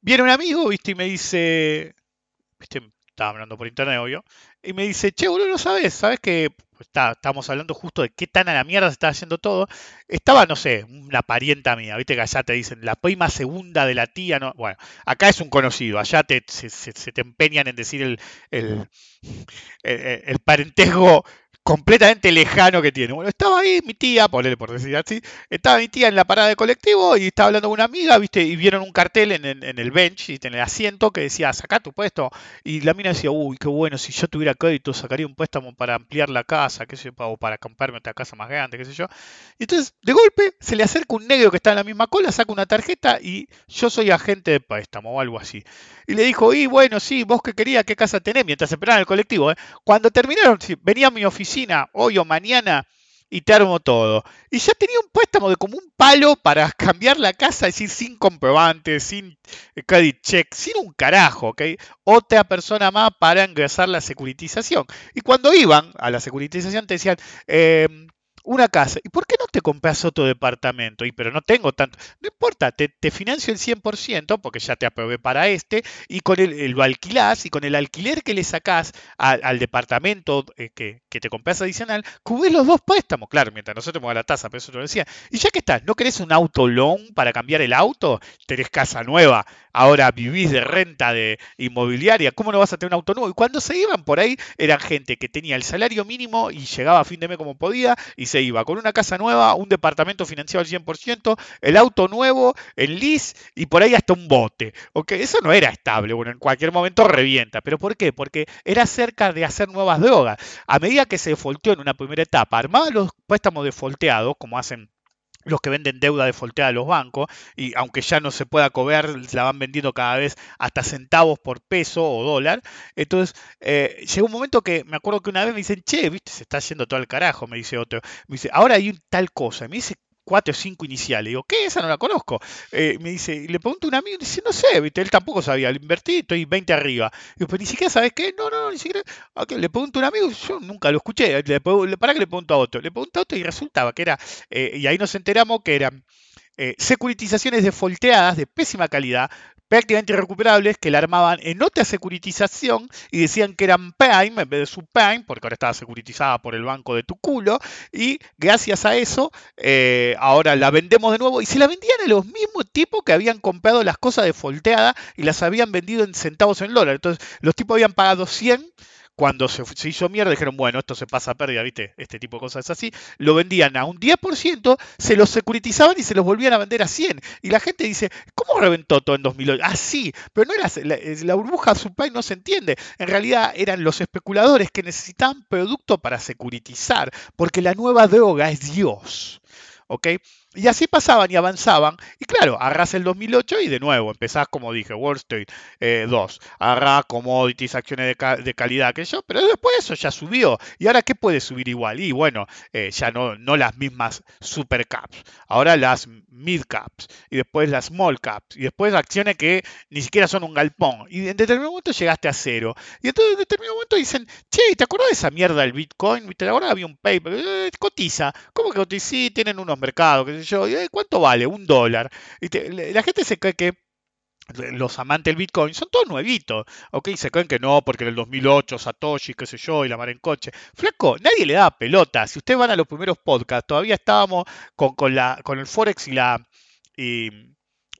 B: viene un amigo, viste, y me dice, viste, estaba hablando por internet, obvio, y me dice, che, boludo, ¿no sabes? ¿Sabes que está, estábamos hablando justo de qué tan a la mierda se está haciendo todo? Estaba, no sé, una parienta mía, viste que allá te dicen la prima segunda de la tía, no, bueno, acá es un conocido, allá te, se, te empeñan en decir el, el, el, el parentesco completamente lejano que tiene. Bueno, estaba ahí mi tía, ponele por decir así, estaba mi tía en la parada de colectivo y estaba hablando con una amiga, ¿viste? Y vieron un cartel en, el bench en el asiento que decía, saca tu puesto. Y la mina decía, uy, qué bueno, si yo tuviera crédito sacaría un préstamo para ampliar la casa, qué sé yo, o para comprarme otra casa más grande, qué sé yo. Y entonces, de golpe, se le acerca un negro que está en la misma cola, saca una tarjeta y yo soy agente de préstamo o algo así. Y le dijo, y bueno, sí, vos que querías, ¿qué casa tenés? Mientras esperaban el colectivo. ¿eh? Cuando terminaron, venía a mi oficina, hoy o mañana y te armo todo. Y ya tenía un préstamo de como un palo para (laughs) cambiar la casa, es decir, sin comprobantes, sin credit check, sin un carajo, ¿ok? Otra persona más para ingresar la securitización. Y cuando iban a la securitización te decían, eh, una casa. ¿Y por qué no te compras otro departamento? Y pero no tengo tanto. No importa, te, financio el 100% porque ya te aprobé para este y con el, lo alquilás y con el alquiler que le sacás al departamento eh, que, te compras adicional, cubrís los dos préstamos. Claro, mientras no se te la tasa, pero eso te lo decía. Y ya que estás, ¿no querés un auto loan para cambiar el auto? Tenés casa nueva, ahora vivís de renta de inmobiliaria, ¿cómo no vas a tener un auto nuevo? Y cuando se iban por ahí, eran gente que tenía el salario mínimo y llegaba a fin de mes como podía y se iba con una casa nueva, un departamento financiado al 100%, el auto nuevo, el lease y por ahí hasta un bote. ¿ok? Eso no era estable, bueno, en cualquier momento revienta. ¿Pero por qué? Porque era cerca de hacer nuevas drogas. A medida que se defolteó en una primera etapa, armaba los préstamos defolteados, como hacen los que venden deuda defolteada a los bancos, y aunque ya no se pueda cobrar, la van vendiendo cada vez hasta centavos por peso o dólar. Entonces, eh, llegó un momento que me acuerdo que una vez me dicen, che, viste, se está haciendo todo el carajo, me dice otro. Me dice, ahora hay tal cosa. Me dice, cuatro o cinco iniciales. Digo, ¿qué? Esa no la conozco. Eh, me dice, le pregunto a un amigo, y dice, no sé, él tampoco sabía, le invertí, estoy 20 arriba. Digo, pero ni siquiera sabes qué, no, no, ni siquiera. Le pregunto a un amigo, yo nunca lo escuché, le, para que le pregunto a otro. Le pregunto a otro y resultaba que era, eh, y ahí nos enteramos que eran eh, securitizaciones defolteadas de pésima calidad, prácticamente irrecuperables que la armaban en otra securitización y decían que eran Prime en vez de subprime, porque ahora estaba securitizada por el banco de tu culo, y gracias a eso eh, ahora la vendemos de nuevo y se la vendían a los mismos tipos que habían comprado las cosas de folteada y las habían vendido en centavos en dólar. Entonces los tipos habían pagado 100 cuando se, hizo mierda, dijeron, bueno, esto se pasa a pérdida, ¿viste? Este tipo de cosas así. Lo vendían a un 10%, se los securitizaban y se los volvían a vender a 100. Y la gente dice, ¿cómo reventó todo en 2008? Ah, sí, pero no era la, la burbuja supply no se entiende. En realidad eran los especuladores que necesitaban producto para securitizar, porque la nueva droga es Dios. ¿Ok? Y así pasaban y avanzaban. Y claro, agarras el 2008 y de nuevo empezás, como dije, Wall Street 2. Eh, commodities, acciones de, ca de, calidad, que yo. Pero después eso ya subió. ¿Y ahora qué puede subir igual? Y bueno, eh, ya no, no las mismas super caps. Ahora las mid caps. Y después las small caps. Y después acciones que ni siquiera son un galpón. Y en determinado momento llegaste a cero. Y entonces en determinado momento dicen, che, ¿te acuerdas de esa mierda del Bitcoin? ¿Viste? Ahora había un paper. Eh, cotiza. ¿Cómo que cotiza? Sí, tienen unos mercados. Yo, ¿cuánto vale? Un dólar. Y la gente se cree que los amantes del Bitcoin son todos nuevitos, ¿ok? Se creen que no, porque en el 2008 Satoshi, qué sé yo, y la mar en coche. Flaco, nadie le da pelota. Si ustedes van a los primeros podcasts, todavía estábamos con, con, la, con el Forex y la...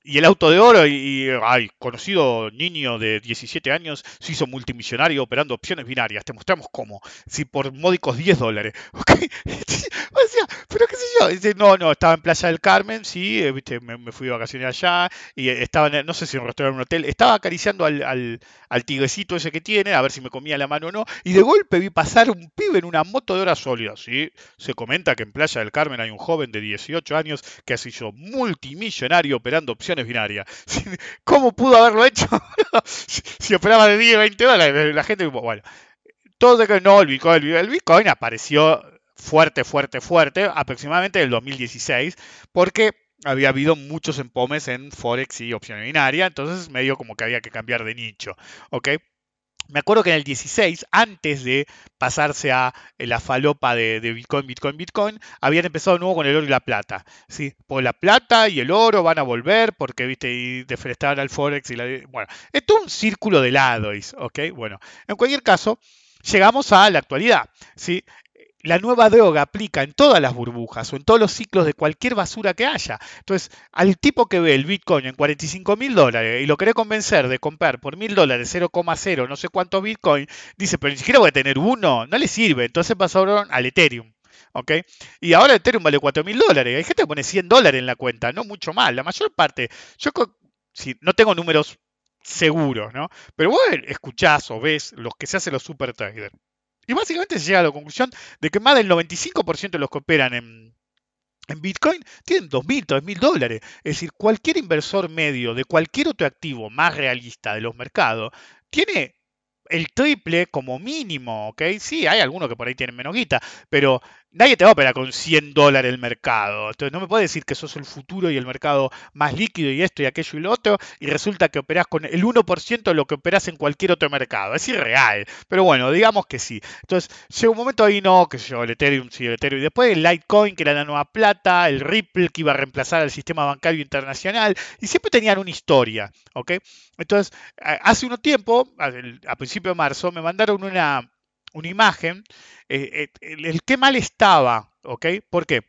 B: y el auto de oro y, y, ay, conocido niño de 17 años se hizo multimillonario operando opciones binarias. Te mostramos cómo. Si por módicos 10 dólares. (laughs) ¿okay? (laughs) pero qué sé yo. Dice, no, no, estaba en Playa del Carmen, sí, eh, viste, me, fui de vacaciones allá y estaba, en, no sé si en un restaurante o un hotel, estaba acariciando al, al, al, tigrecito ese que tiene, a ver si me comía la mano o no, y de golpe vi pasar un pibe en una moto de hora sólida, sí. Se comenta que en Playa del Carmen hay un joven de 18 años que se hizo multimillonario operando opciones binarias. (laughs) ¿Cómo pudo haberlo hecho? (laughs) si operaba de 10, 20 dólares, la gente, bueno, todo que no, el Bitcoin, el Bitcoin apareció fuerte, fuerte, fuerte, aproximadamente en el 2016, porque había habido muchos empomes en Forex y opciones binarias, entonces medio como que había que cambiar de nicho, ¿ok? Me acuerdo que en el 16, antes de pasarse a la falopa de, Bitcoin, Bitcoin, Bitcoin, habían empezado de nuevo con el oro y la plata. ¿sí? Pues la plata y el oro van a volver porque, viste, y defrestaron al Forex y la... Bueno, es un círculo de lados, ¿ok? Bueno, en cualquier caso, llegamos a la actualidad, ¿sí? La nueva droga aplica en todas las burbujas o en todos los ciclos de cualquier basura que haya. Entonces, al tipo que ve el Bitcoin en 45 mil dólares y lo quiere convencer de comprar por mil dólares 0,0 no sé cuántos Bitcoin, dice, pero ni siquiera voy a tener uno, no le sirve. Entonces pasaron al Ethereum. ¿ok? Y ahora Ethereum vale 4 mil dólares. Hay gente que pone 100 dólares en la cuenta, no mucho más. La mayor parte, yo no tengo números seguros, ¿no? Pero vos escuchás o ves los que se hacen los super traders y básicamente se llega a la conclusión de que más del 95% de los que operan en, en Bitcoin tienen 2.000, 3.000 dólares. Es decir, cualquier inversor medio de cualquier otro activo más realista de los mercados tiene el triple como mínimo, ¿ok? Sí, hay algunos que por ahí tienen menos guita, pero nadie te va a operar con 100 dólares el mercado. Entonces no me puedes decir que sos el futuro y el mercado más líquido y esto y aquello y lo otro, y resulta que operás con el 1% de lo que operás en cualquier otro mercado. Es irreal, pero bueno, digamos que sí. Entonces llega un momento ahí, no, que yo, el Ethereum, sí, el Ethereum, y después el Litecoin, que era la nueva plata, el Ripple, que iba a reemplazar al sistema bancario internacional, y siempre tenían una historia, ¿ok? Entonces, hace unos tiempo, a principio de marzo, me mandaron una, una imagen, eh, eh, el, qué mal estaba, ¿ok? ¿Por qué?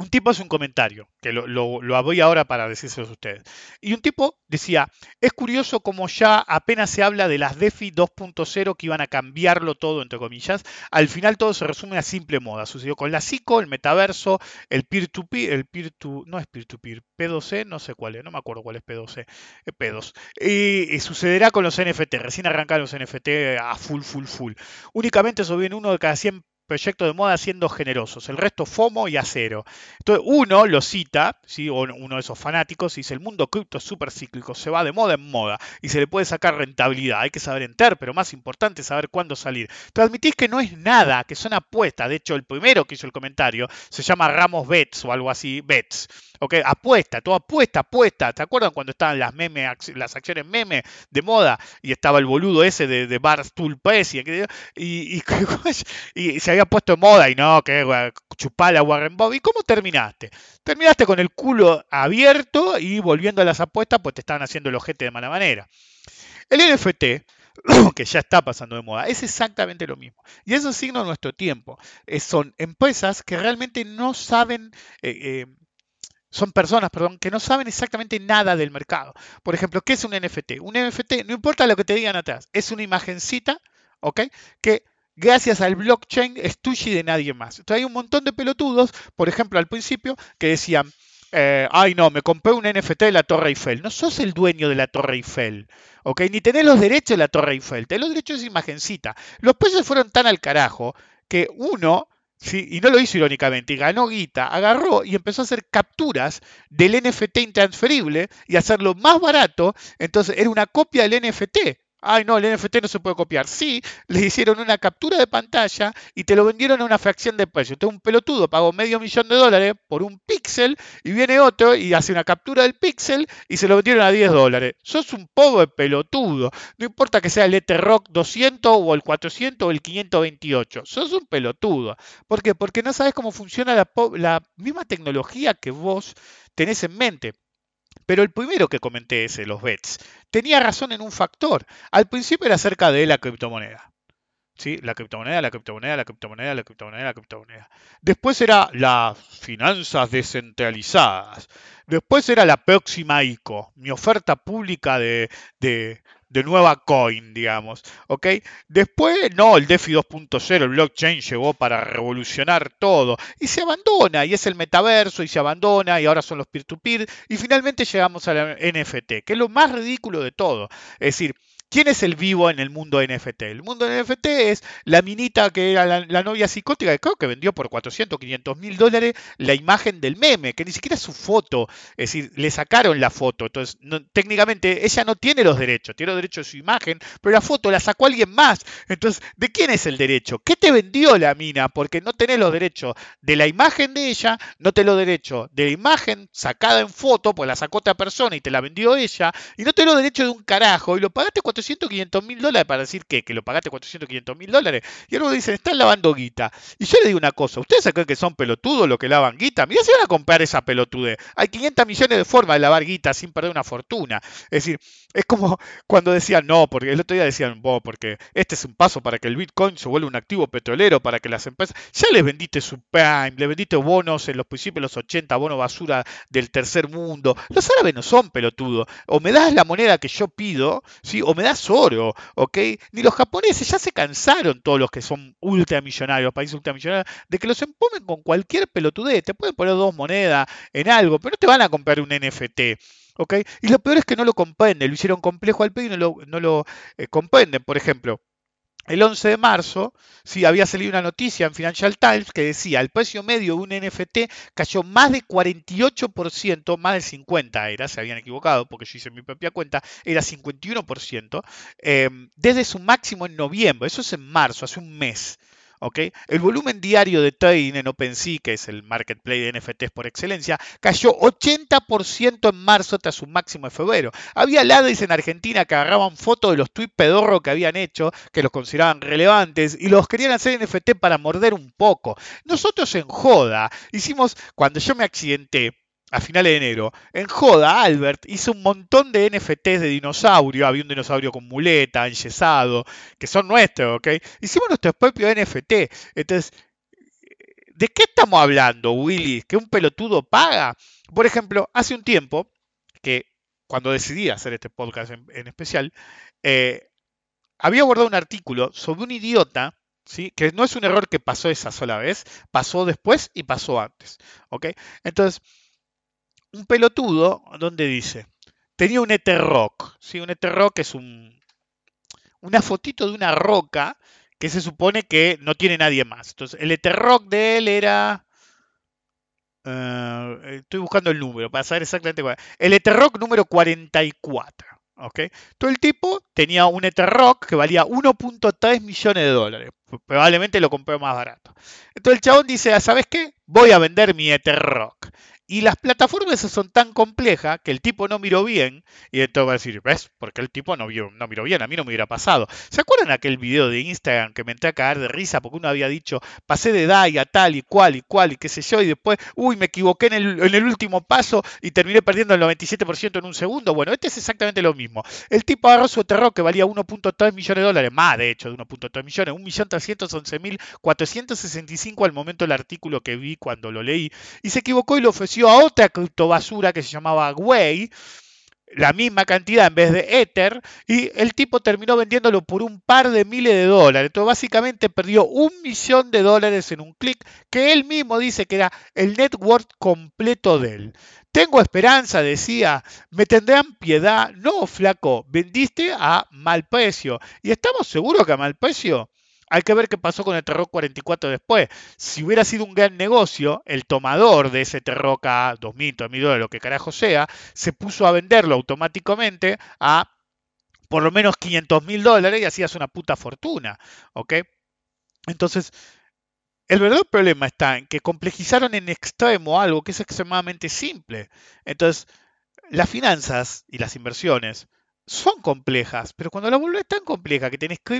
B: Un tipo hace un comentario, que lo, lo, voy ahora para decírselos a ustedes. Y un tipo decía, es curioso como ya apenas se habla de las DeFi 2.0 que iban a cambiarlo todo, entre comillas. Al final todo se resume a simple moda. Sucedió con la SICO, el metaverso, el peer-to-peer, el peer-to, no es peer-to-peer, P2C, no sé cuál es, no me acuerdo cuál es P2C, eh, P2. Y, sucederá con los NFT, recién arrancaron los NFT a full, full, full. Únicamente viene uno de cada 100 proyecto de moda siendo generosos, el resto FOMO y acero. Entonces uno lo cita, ¿sí? uno de esos fanáticos, y dice, el mundo cripto es súper cíclico, se va de moda en moda y se le puede sacar rentabilidad, hay que saber enter, pero más importante saber cuándo salir. Transmitís que no es nada, que son apuestas, de hecho el primero que hizo el comentario se llama Ramos Bets o algo así, Bets. ¿ok? Apuesta, todo apuesta, apuesta. ¿Te acuerdan cuando estaban las memes, las acciones meme de moda y estaba el boludo ese de, de Barstool Press y, y, (laughs) y, y, se había puesto en moda y no, que chupala Warren Bob. ¿Y cómo terminaste? Terminaste con el culo abierto y volviendo a las apuestas, pues te estaban haciendo el ojete de mala manera. El NFT, (clears throat) que ya está pasando de moda, es exactamente lo mismo. Y es signo de nuestro tiempo. son empresas que realmente no saben eh, eh, son personas, perdón, que no saben exactamente nada del mercado. Por ejemplo, ¿qué es un NFT? Un NFT, no importa lo que te digan atrás, es una imagencita, ¿ok? Que gracias al blockchain es de nadie más. Entonces hay un montón de pelotudos, por ejemplo, al principio, que decían, eh, ay no, me compré un NFT de la Torre Eiffel. No sos el dueño de la Torre Eiffel, ¿ok? Ni tenés los derechos de la Torre Eiffel, tenés los derechos de esa imagencita. Los precios fueron tan al carajo que uno, sí, y no lo hizo irónicamente, y ganó guita, agarró y empezó a hacer capturas del NFT intransferible y hacerlo más barato, entonces era una copia del NFT. Ay, no, el NFT no se puede copiar. Sí, le hicieron una captura de pantalla y te lo vendieron a una fracción de precio. Entonces un pelotudo pagó medio millón de dólares por un píxel y viene otro y hace una captura del píxel y se lo vendieron a 10 dólares. Sos un pobre pelotudo. No importa que sea el Rock 200 o el 400 o el 528. Sos un pelotudo. ¿Por qué? Porque no sabes cómo funciona la, la misma tecnología que vos tenés en mente. Pero el primero que comenté ese, los bets, tenía razón en un factor. Al principio era acerca de la criptomoneda. ¿Sí? La criptomoneda, la criptomoneda, la criptomoneda, la criptomoneda, la criptomoneda. Después era las finanzas descentralizadas. Después era la próxima ICO, mi oferta pública de, de, de nueva coin, digamos. ¿ok? Después, no, el DeFi 2.0, el blockchain llegó para revolucionar todo. Y se abandona, y es el metaverso, y se abandona, y ahora son los peer-to-peer. y finalmente llegamos a la NFT, que es lo más ridículo de todo. Es decir, ¿Quién es el vivo en el mundo NFT? El mundo NFT es la minita que era la, novia psicótica, que creo que vendió por 400, 500 mil dólares la imagen del meme, que ni siquiera es su foto, es decir, le sacaron la foto. Entonces, técnicamente ella no tiene los derechos, tiene los derechos de su imagen, pero la foto la sacó alguien más. Entonces, ¿de quién es el derecho? ¿Qué te vendió la mina? Porque no tenés los derechos de la imagen de ella, no tenés los derechos de la imagen sacada en foto, pues la sacó otra persona y te la vendió ella, y no tenés los derechos de un carajo, y lo pagaste 400, 500 mil dólares para decir que, que lo pagaste 400, 500 mil dólares, y luego dicen, están lavando guita. Y yo le digo una cosa, ¿ustedes creen que son pelotudos los que lavan guita? Mira, si van a comprar esa pelotudez. Hay 500 millones de formas de lavar guita sin perder una fortuna. Es decir, es como cuando decían, no, porque el otro día decían, vos, porque este es un paso para que el Bitcoin se vuelva un activo petrolero, para que las empresas, ya les vendiste su Prime, le vendiste bonos en los principios de los 80, bonos basura del tercer mundo. Los árabes no son pelotudos. O me das la moneda que yo pido, ¿sí? o me das oro, ¿ok? Ni los japoneses ya se cansaron todos los que son ultramillonarios, países ultramillonarios, de que los empomen con cualquier pelotudez. Te pueden poner dos monedas en algo, pero no te van a comprar un NFT. ¿ok? Y lo peor es que no lo comprenden, lo hicieron complejo al pedo y no lo, no lo eh, comprenden. Por ejemplo, el 11 de marzo, sí, había salido una noticia en Financial Times que decía el precio medio de un NFT cayó más de 48%, más de 50 era, se habían equivocado porque yo hice mi propia cuenta, era 51%, eh, desde su máximo en noviembre, eso es en marzo, hace un mes. El volumen diario de trading en OpenSea, que es el marketplace de NFTs por excelencia, cayó 80% en marzo tras su máximo de febrero. Había ladris en Argentina que agarraban fotos de los tweets pedorro que habían hecho, que los consideraban relevantes, y los querían hacer NFT para morder un poco. Nosotros en Joda hicimos, cuando yo me accidenté, a finales de enero, en Joda, Albert hizo un montón de NFTs de dinosaurio. Había un dinosaurio con muleta, enyesado, que son nuestros, ¿ok? Hicimos nuestros propios NFT. Entonces, ¿de qué estamos hablando, Willy? ¿Que un pelotudo paga? Por ejemplo, hace un tiempo, que cuando decidí hacer este podcast en, especial, eh, había abordado un artículo sobre un idiota, ¿sí? que no es un error que pasó esa sola vez, pasó después y pasó antes. ¿ok? Entonces, un pelotudo donde dice, tenía un Rock, ¿sí? un Rock es un, una fotito de una roca que se supone que no tiene nadie más. Entonces, el Rock de él era... eh, estoy buscando el número para saber exactamente cuál. El Rock número 44. ¿ok? Todo el tipo tenía un Rock que valía 1.3 millones de dólares. Probablemente lo compró más barato. Entonces el chabón dice, "Ah, ¿sabes qué? Voy a vender mi Rock. Y las plataformas son tan complejas que el tipo no miró bien y entonces va a decir, ¿ves? Porque el tipo no, vio, no miró bien, a mí no me hubiera pasado. ¿Se acuerdan aquel video de Instagram que me entré a cagar de risa porque uno había dicho, pasé de DAI a tal y cual y cual y qué sé yo, y después, uy, me equivoqué en el, en el último paso y terminé perdiendo el 97% en un segundo? Bueno, este es exactamente lo mismo. El tipo agarró su terror que valía 1.3 millones de dólares, más de hecho de 1.3 millones, 1.311.465 al momento del artículo que vi cuando lo leí, y se equivocó y lo ofreció a otra criptobasura que se llamaba Way, la misma cantidad en vez de Ether y el tipo terminó vendiéndolo por un par de miles de dólares. Entonces básicamente perdió un millón de dólares en un clic que él mismo dice que era el network completo de él. Tengo esperanza, decía, me tendrán piedad. No, flaco, vendiste a mal precio. ¿Y estamos seguros que a mal precio? Hay que ver qué pasó con el Terroc 44 después. Si hubiera sido un gran negocio, el tomador de ese Terroc a 2.000, 3.000 dólares, lo que carajo sea, se puso a venderlo automáticamente a por lo menos 500 mil dólares y hacías una puta fortuna. ¿Ok? Entonces, el verdadero problema está en que complejizaron en extremo algo que es extremadamente simple. Entonces, las finanzas y las inversiones son complejas, pero cuando la vuelves tan compleja que tenés que...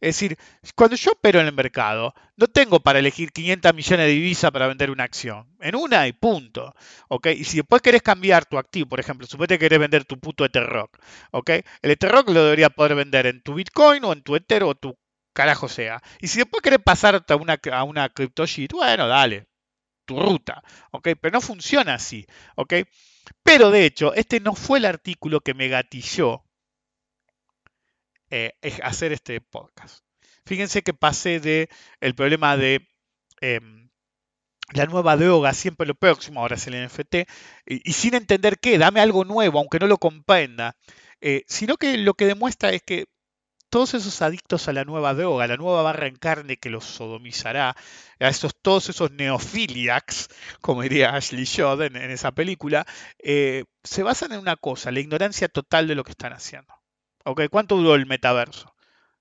B: Es decir, cuando yo opero en el mercado, no tengo para elegir 500 millones de divisas para vender una acción. En una y punto. ¿Ok? Y si después querés cambiar tu activo, por ejemplo, suponete que querés vender tu puto Etherrock. ¿Ok? El Etherrock lo debería poder vender en tu Bitcoin o en tu Ether o tu carajo sea. Y si después querés pasar a una, a una CryptoSheet, bueno, dale. Tu ruta. ¿Ok? Pero no funciona así. ¿Ok? Pero de hecho, este no fue el artículo que me gatilló eh, hacer este podcast. Fíjense que pasé de el problema de em, la nueva droga, siempre lo próximo, ahora es el NFT, y, sin entender qué, dame algo nuevo, aunque no lo comprenda, eh, sino que lo que demuestra es que todos esos adictos a la nueva droga, la nueva barra en carne que los sodomizará, a esos, todos esos neofiliacs, como diría Ashley Judd en, esa película, eh, se basan en una cosa, la ignorancia total de lo que están haciendo. ¿Cuánto duró el metaverso?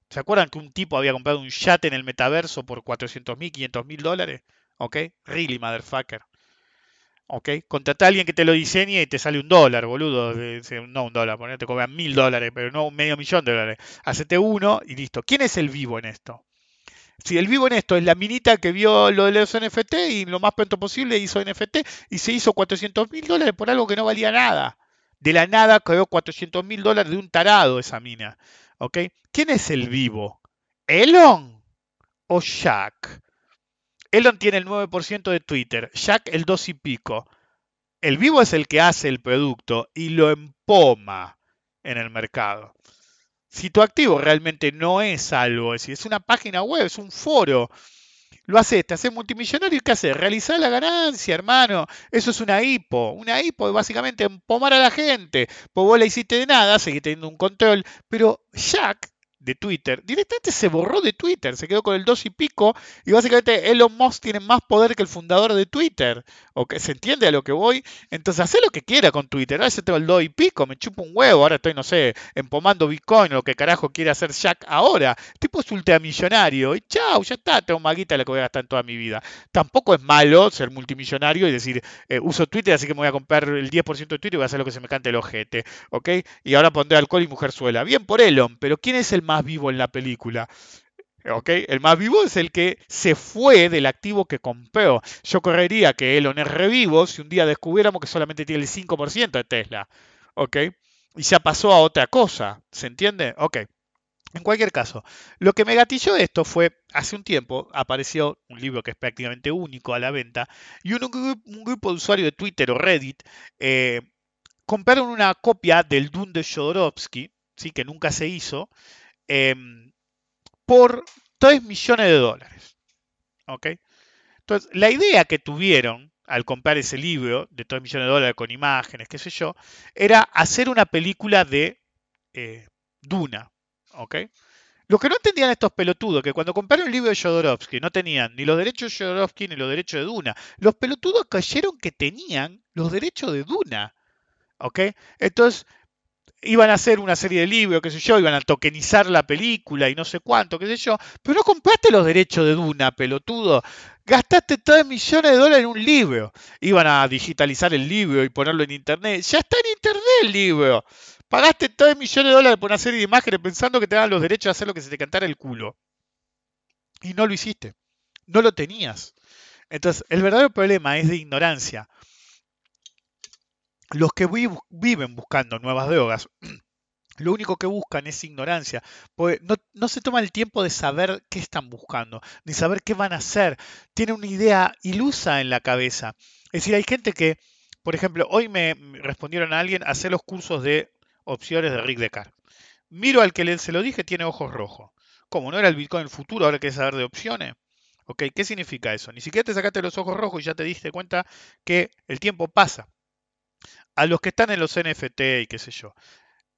B: ¿Se acuerdan que un tipo había comprado un yate en el metaverso por 400 mil, 500 mil dólares? ¿Ok? Really, motherfucker. ¿Ok? Contrata a alguien que te lo diseñe y te sale un dólar, boludo. No un dólar, te cobran mil dólares, pero no un medio millón de dólares. Hacete uno y listo. ¿Quién es el vivo en esto? Si el vivo en esto es la minita que vio lo de los NFT y lo más pronto posible hizo NFT y se hizo 400 mil dólares por algo que no valía nada. De la nada creó 400 mil dólares de un tarado esa mina. ¿Ok? ¿Quién es el vivo? ¿Elon o Jack? Elon tiene el 9% de Twitter, Jack el 2 y pico. El vivo es el que hace el producto y lo empoma en el mercado. Si tu activo realmente no es algo, es una página web, es un foro, lo haces, te haces multimillonario y ¿qué haces? Realizar la ganancia, hermano. Eso es una hipo. Una hipo es básicamente empomar a la gente. Pues vos la hiciste de nada, seguís teniendo un control. Pero Jack de Twitter, directamente se borró de Twitter, se quedó con el 2 y pico y básicamente Elon Musk tiene más poder que el fundador de Twitter, o que se entiende a lo que voy, entonces hace lo que quiera con Twitter, ahora yo tengo el 2 y pico, me chupo un huevo, ahora estoy, no sé, empomando Bitcoin, lo que carajo quiere hacer Jack ahora, tipo es ultramillonario y chao, ya está, tengo maguita la que voy a gastar en toda mi vida. Tampoco es malo ser multimillonario y decir, eh, uso Twitter, así que me voy a comprar el 10% de Twitter y voy a hacer lo que se me cante el ojete, ¿ok? Y ahora pondré alcohol y mujer suela. Bien por Elon, pero ¿quién es el más vivo en la película. ¿ok? El más vivo es el que se fue del activo que compró. Yo correría que Elon es revivo si un día descubriéramos que solamente tiene el 5% de Tesla. ¿Ok? Y ya pasó a otra cosa. ¿Se entiende? Ok. En cualquier caso, lo que me gatilló esto fue, hace un tiempo apareció un libro que es prácticamente único a la venta y un, grupo de usuarios de Twitter o Reddit eh, compraron una copia del Dune de Jodorowsky, ¿sí? que nunca se hizo, Em, por 3 millones de dólares. ¿Ok? Entonces, la idea que tuvieron al comprar ese libro de 3 millones de dólares con imágenes, qué sé yo, era hacer una película de eh, Duna. ¿Ok? Lo que no entendían estos pelotudos, que cuando compraron el libro de Jodorowsky no tenían ni los derechos de Jodorowsky ni los derechos de Duna. Los pelotudos cayeron que tenían los derechos de Duna. ¿Ok? Entonces, iban a hacer una serie de libros, qué sé yo, iban a tokenizar la película y no sé cuánto, qué sé yo, pero no compraste los derechos de Duna, pelotudo. Gastaste 3 millones de dólares en un libro. Iban a digitalizar el libro y ponerlo en internet. Ya está en internet el libro. Pagaste 3 millones de dólares por una serie de imágenes pensando que te daban los derechos de hacer lo que se te cantara el culo. Y no lo hiciste. No lo tenías. Entonces, el verdadero problema es de ignorancia los que viven buscando nuevas drogas, (clears throat) lo único que buscan es ignorancia, porque no, se toma el tiempo de saber qué están buscando, ni saber qué van a hacer. Tienen una idea ilusa en la cabeza. Es decir, hay gente que por ejemplo, hoy me respondieron a alguien hacer los cursos de opciones de Rick Decar. Miro al que se lo dije, tiene ojos rojos. Como no era el Bitcoin el futuro, ahora querés saber de opciones. Ok, ¿qué significa eso? Ni siquiera te sacaste los ojos rojos y ya te diste cuenta que el tiempo pasa. A los que están en los NFT y qué sé yo,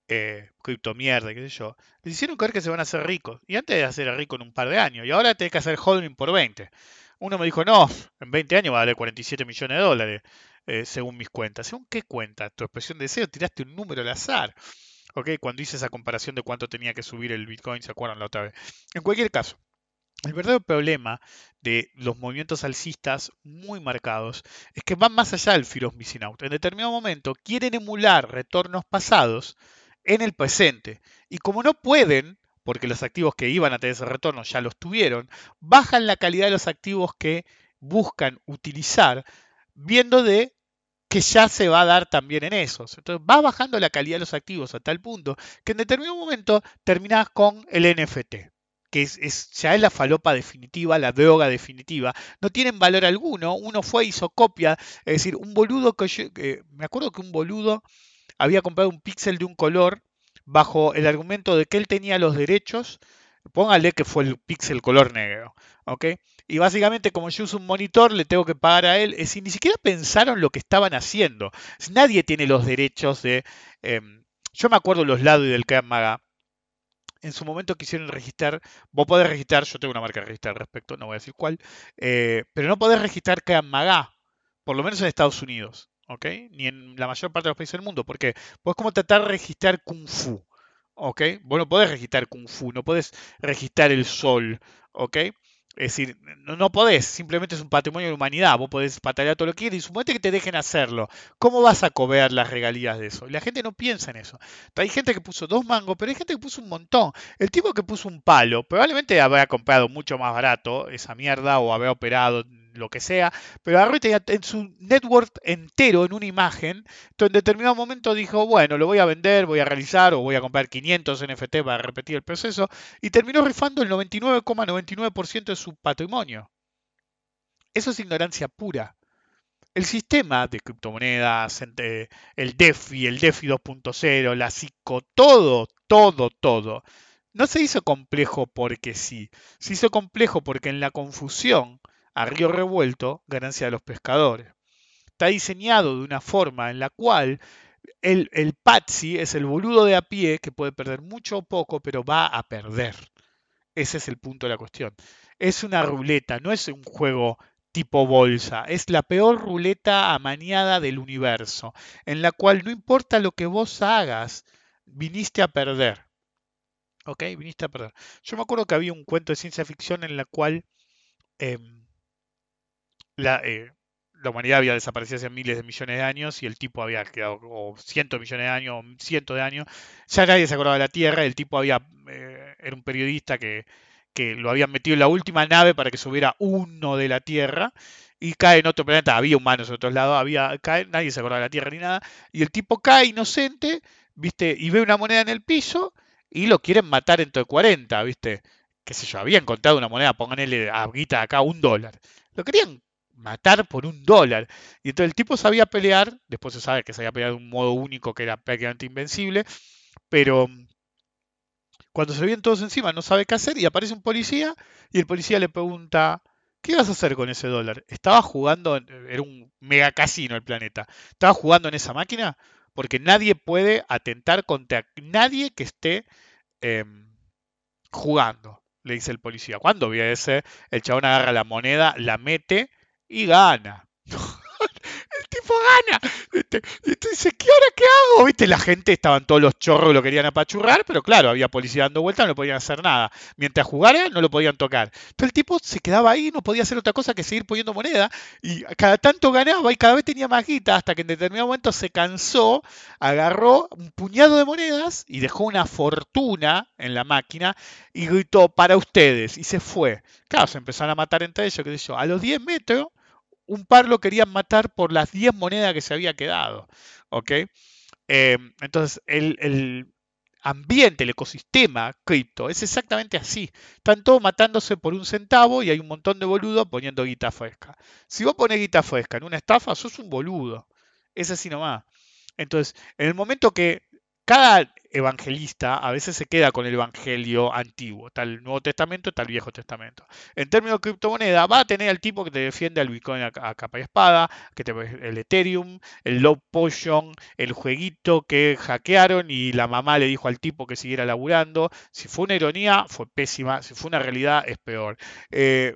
B: eh, y qué sé yo, les hicieron creer que se van a hacer ricos. Y antes de hacer rico en un par de años. Y ahora tenés que hacer holding por 20. Uno me dijo, no, en 20 años va a valer 47 millones de dólares, eh, según mis cuentas. ¿Según qué cuenta? Tu expresión de deseo, tiraste un número al azar. Ok, cuando hice esa comparación de cuánto tenía que subir el Bitcoin, ¿se acuerdan la otra vez? En cualquier caso, el verdadero problema de los movimientos alcistas muy marcados es que van más allá del fear of missing. En determinado momento quieren emular retornos pasados en el presente. Y como no pueden, porque los activos que iban a tener ese retorno ya los tuvieron, bajan la calidad de los activos que buscan utilizar, viendo de que ya se va a dar también en esos. Entonces va bajando la calidad de los activos a tal punto que en determinado momento terminás con el NFT que es, ya es la falopa definitiva, la droga definitiva, no tienen valor alguno, uno fue, hizo copia, es decir, un boludo que yo- me acuerdo que un boludo había comprado un píxel de un color bajo el argumento de que él tenía los derechos, póngale que fue el píxel color negro, ¿ok? Y básicamente como yo uso un monitor, le tengo que pagar a él, es decir, ni siquiera pensaron lo que estaban haciendo, nadie tiene los derechos de... em, yo me acuerdo los lados del Krav Maga, en su momento quisieron registrar, vos podés registrar, yo tengo una marca registrada al respecto, no voy a decir cuál, eh, pero no podés registrar Maga, por lo menos en Estados Unidos, ¿ok? Ni en la mayor parte de los países del mundo, porque vos como tratar de registrar Kung Fu, ¿ok? Vos no podés registrar Kung Fu, no podés registrar el sol, ¿ok? Es decir, no, no podés, simplemente es un patrimonio de la humanidad, vos podés patalear todo lo que quieras y suponete que te dejen hacerlo. ¿Cómo vas a cobrar las regalías de eso? Y la gente no piensa en eso. Hay gente que puso dos mangos, pero hay gente que puso un montón. El tipo que puso un palo, probablemente habrá comprado mucho más barato esa mierda o habrá operado lo que sea, pero y tenía en su network entero en una imagen, entonces en determinado momento dijo, bueno, lo voy a vender, voy a realizar o voy a comprar 500 NFT para repetir el proceso y terminó rifando el 99,99% de su patrimonio. Eso es ignorancia pura. El sistema de criptomonedas, ente- el DeFi, el DeFi 2.0, la psico, todo, todo, todo, no se hizo complejo porque sí. Se hizo complejo porque en la confusión, a río revuelto, ganancia de los pescadores. Está diseñado de una forma en la cual el, el patsy es el boludo de a pie que puede perder mucho o poco, pero va a perder. Ese es el punto de la cuestión. Es una ruleta, no es un juego tipo bolsa. Es la peor ruleta amañada del universo, en la cual no importa lo que vos hagas, viniste a perder. ¿Ok? Viniste a perder. Yo me acuerdo que había un cuento de ciencia ficción en la cual em, la, eh, la humanidad había desaparecido hace miles de millones de años y el tipo había quedado, o cientos de millones de años, o cientos de años, ya nadie se acordaba de la Tierra, el tipo había, eh, era un periodista que, que lo habían metido en la última nave para que subiera uno de la Tierra y cae en otro planeta, había humanos en otros lados, había, cae, nadie se acordaba de la Tierra ni nada, y el tipo cae inocente, viste, y ve una moneda en el piso y lo quieren matar entre 40, viste, qué sé yo, habían encontrado una moneda, pónganle a guita acá un dólar, lo querían matar por un dólar. Y entonces el tipo sabía pelear, después se sabe que sabía pelear de un modo único que era prácticamente invencible, pero mm, cuando se vienen todos encima no sabe qué hacer y aparece un policía y el policía le pregunta, ¿qué vas a hacer con ese dólar? Estaba jugando, en- era un mega casino el planeta, estaba jugando en esa máquina porque nadie puede atentar contra nadie que esté em, jugando, le dice el policía. Cuando obedece, el chabón agarra la moneda, la mete y gana. (laughs) El tipo gana. ¿viste? Y tú dices, ¿qué ahora qué hago? ¿Viste? La gente, estaban todos los chorros lo querían apachurrar, pero claro, había policía dando vueltas, no podían hacer nada. Mientras jugara, no lo podían tocar. Entonces el tipo se quedaba ahí, no podía hacer otra cosa que seguir poniendo moneda, y cada tanto ganaba y cada vez tenía más guita, hasta que en determinado momento se cansó, agarró un puñado de monedas y dejó una fortuna en la máquina y gritó, para ustedes, y se fue. Claro, se empezaron a matar entre ellos, qué sé yo. A los 10 metros un par lo querían matar por las 10 monedas que se había quedado. ¿Ok? Eh, entonces, el, el ambiente, el ecosistema cripto es exactamente así. Están todos matándose por un centavo y hay un montón de boludos poniendo guita fresca. Si vos pones guita fresca en una estafa, sos un boludo. Es así nomás. Entonces, en el momento que cada evangelista a veces se queda con el evangelio antiguo, el Nuevo Testamento, el Viejo Testamento. En términos de criptomoneda, va a tener al tipo que te defiende al Bitcoin a, a capa y espada, que te, el Ethereum, el Low Potion, el jueguito que hackearon y la mamá le dijo al tipo que siguiera laburando. Si fue una ironía, fue pésima. Si fue una realidad, es peor. Eh,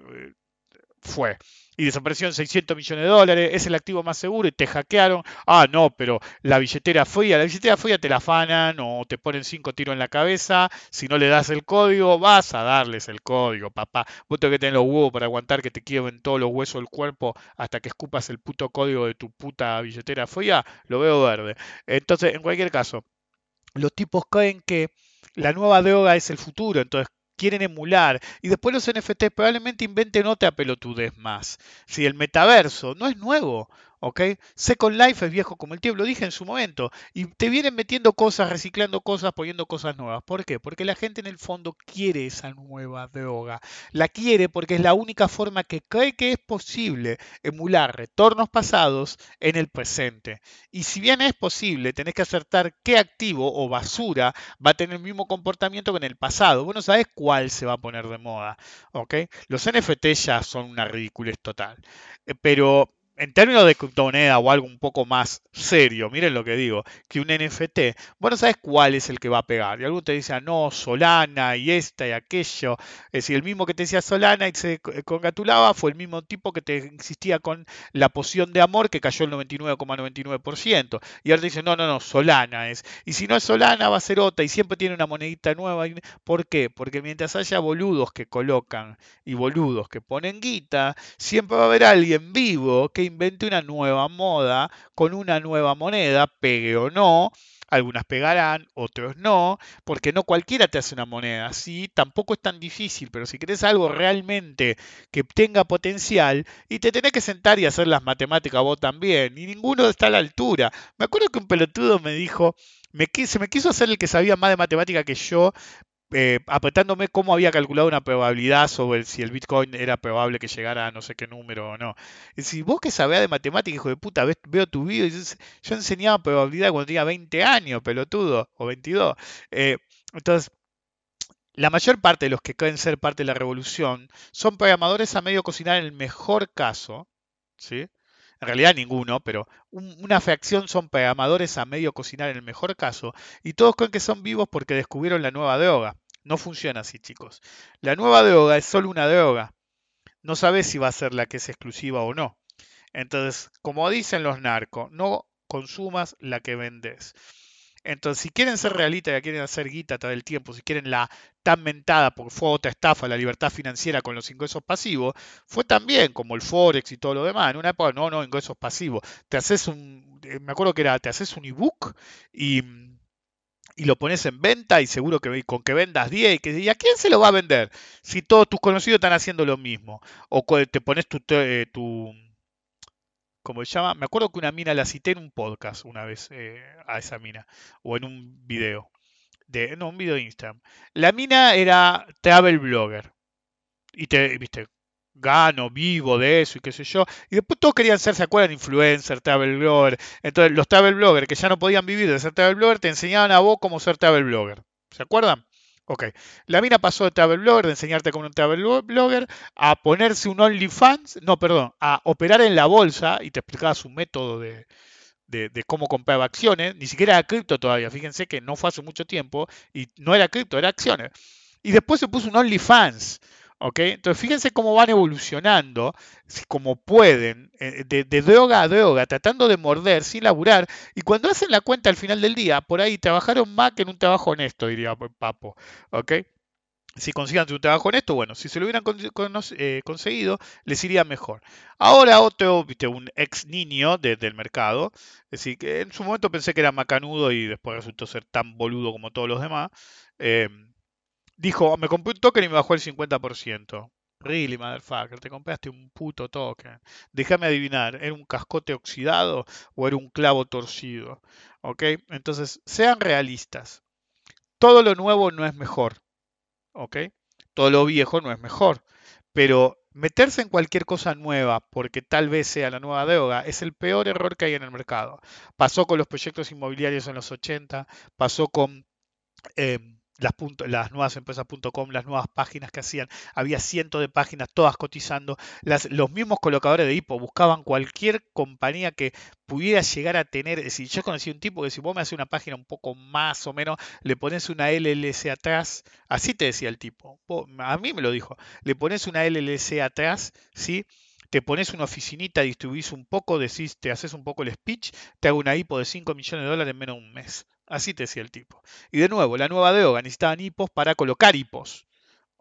B: fue y desaparecieron 600 millones de dólares, es el activo más seguro y te hackearon. Ah, no, pero la billetera fría, la billetera fría te la afanan o te ponen cinco tiros en la cabeza. Si no le das el código, vas a darles el código, papá. Vos tenés que tener los huevos para aguantar que te quiebren todos los huesos del cuerpo hasta que escupas el puto código de tu puta billetera fría. Lo veo verde. Entonces, en cualquier caso, los tipos creen que la nueva droga es el futuro, entonces quieren emular. Y después los NFT probablemente inventen otra pelotudez más. Si el metaverso no es nuevo, ¿ok? Second Life es viejo como el tiempo, lo dije en su momento, y te vienen metiendo cosas, reciclando cosas, poniendo cosas nuevas. ¿Por qué? Porque la gente en el fondo quiere esa nueva droga. La quiere porque es la única forma que cree que es posible emular retornos pasados en el presente. Y si bien es posible, tenés que acertar qué activo o basura va a tener el mismo comportamiento que en el pasado. Vos no sabés cuál se va a poner de moda, ¿ok? Los NFT ya son una ridiculez total. Eh, Pero en términos de criptomoneda o algo un poco más serio, miren lo que digo, que un NFT, vos no sabes cuál es el que va a pegar. Y alguno te dice, ah, no, Solana y esta y aquello. Es decir, el mismo que te decía Solana y se congratulaba fue el mismo tipo que te insistía con la poción de amor que cayó el 99,99%. Y ahora te dice, no, no, no, Solana es. Y si no es Solana, va a ser otra y siempre tiene una monedita nueva. ¿Por qué? Porque mientras haya boludos que colocan y boludos que ponen guita, siempre va a haber alguien vivo que invente una nueva moda con una nueva moneda, pegue o no. Algunas pegarán, otros no, porque no cualquiera te hace una moneda. Sí, tampoco es tan difícil, pero si querés algo realmente que tenga potencial, y te tenés que sentar y hacer las matemáticas vos también, y ninguno está a la altura. Me acuerdo que un pelotudo me dijo, me, se me quiso hacer el que sabía más de matemática que yo, eh, apretándome cómo había calculado una probabilidad sobre si el Bitcoin era probable que llegara a no sé qué número o no. Y si vos que sabés de matemática, hijo de puta, ves- veo tu video, y dices, yo enseñaba probabilidad cuando tenía 20 años, pelotudo, o 22. Eh, entonces, la mayor parte de los que creen ser parte de la revolución son programadores a medio cocinar en el mejor caso, ¿sí? En realidad ninguno, pero un- una fracción son programadores a medio cocinar en el mejor caso, y todos creen que son vivos porque descubrieron la nueva droga. No funciona así, chicos. La nueva droga es solo una droga. No sabes si va a ser la que es exclusiva o no. Entonces, como dicen los narcos, no consumas la que vendes. Entonces, si quieren ser realistas quieren hacer guita todo el tiempo, si quieren la tan mentada, porque fue otra estafa, la libertad financiera con los ingresos pasivos, fue también como el Forex y todo lo demás. En una época, no, no, ingresos pasivos. Te haces un, eh, me acuerdo que era, te haces un ebook y, y lo pones en venta y seguro que con que vendas 10, y, que, ¿y a quién se lo va a vender? Si todos tus conocidos están haciendo lo mismo. O te pones tu, eh, tu ¿cómo se llama? Me acuerdo que una mina la cité en un podcast una vez eh, a esa mina, o en un video, de, no, un video de Instagram. La mina era travel blogger, y te, viste, gano, vivo de eso y qué sé yo. Y después todos querían ser, ¿se acuerdan? Influencer, travel blogger. Entonces los travel bloggers que ya no podían vivir de ser travel blogger te enseñaban a vos cómo ser travel blogger. ¿Se acuerdan? Ok. La mina pasó de travel blogger, de enseñarte como un travel blogger, a ponerse un OnlyFans, no, perdón, a operar en la bolsa y te explicaba su método de, de, de cómo compraba acciones. Ni siquiera era cripto todavía. Fíjense que no fue hace mucho tiempo y no era cripto, era acciones. Y después se puso un OnlyFans. ¿Ok? Entonces fíjense cómo van evolucionando, como pueden, eh, de, de droga a droga, tratando de morder sin laburar, y cuando hacen la cuenta al final del día, por ahí trabajaron más que en un trabajo honesto, diría Papo, ¿ok? Si consigan un trabajo honesto, bueno, si se lo hubieran con- eh, conseguido, les iría mejor. Ahora otro, viste, un ex niño de- del mercado, es decir, que en su momento pensé que era macanudo y después resultó ser tan boludo como todos los demás, eh, dijo, me compré un token y me bajó el 50%. Really, motherfucker, te compraste un puto token. Déjame adivinar, ¿era un cascote oxidado o era un clavo torcido? ¿Ok? Entonces, sean realistas. Todo lo nuevo no es mejor. ¿Ok? Todo lo viejo no es mejor. Pero meterse en cualquier cosa nueva porque tal vez sea la nueva droga es el peor error que hay en el mercado. Pasó con los proyectos inmobiliarios en los 80, pasó con eh, las, punto- las nuevas empresas.com, las nuevas páginas que hacían. Había cientos de páginas, todas cotizando. Las- los mismos colocadores de hipo buscaban cualquier compañía que pudiera llegar a tener. Es decir, yo conocí un tipo que si vos me haces una página un poco más o menos, le pones una LLC atrás. Así te decía el tipo. A mí me lo dijo. Le pones una LLC atrás, ¿sí? Te pones una oficinita, distribuís un poco, decís, te haces un poco el speech, te hago una hipo de 5 millones de dólares en menos de un mes. Así te decía el tipo. Y de nuevo, la nueva droga necesitaban hipos para colocar hipos.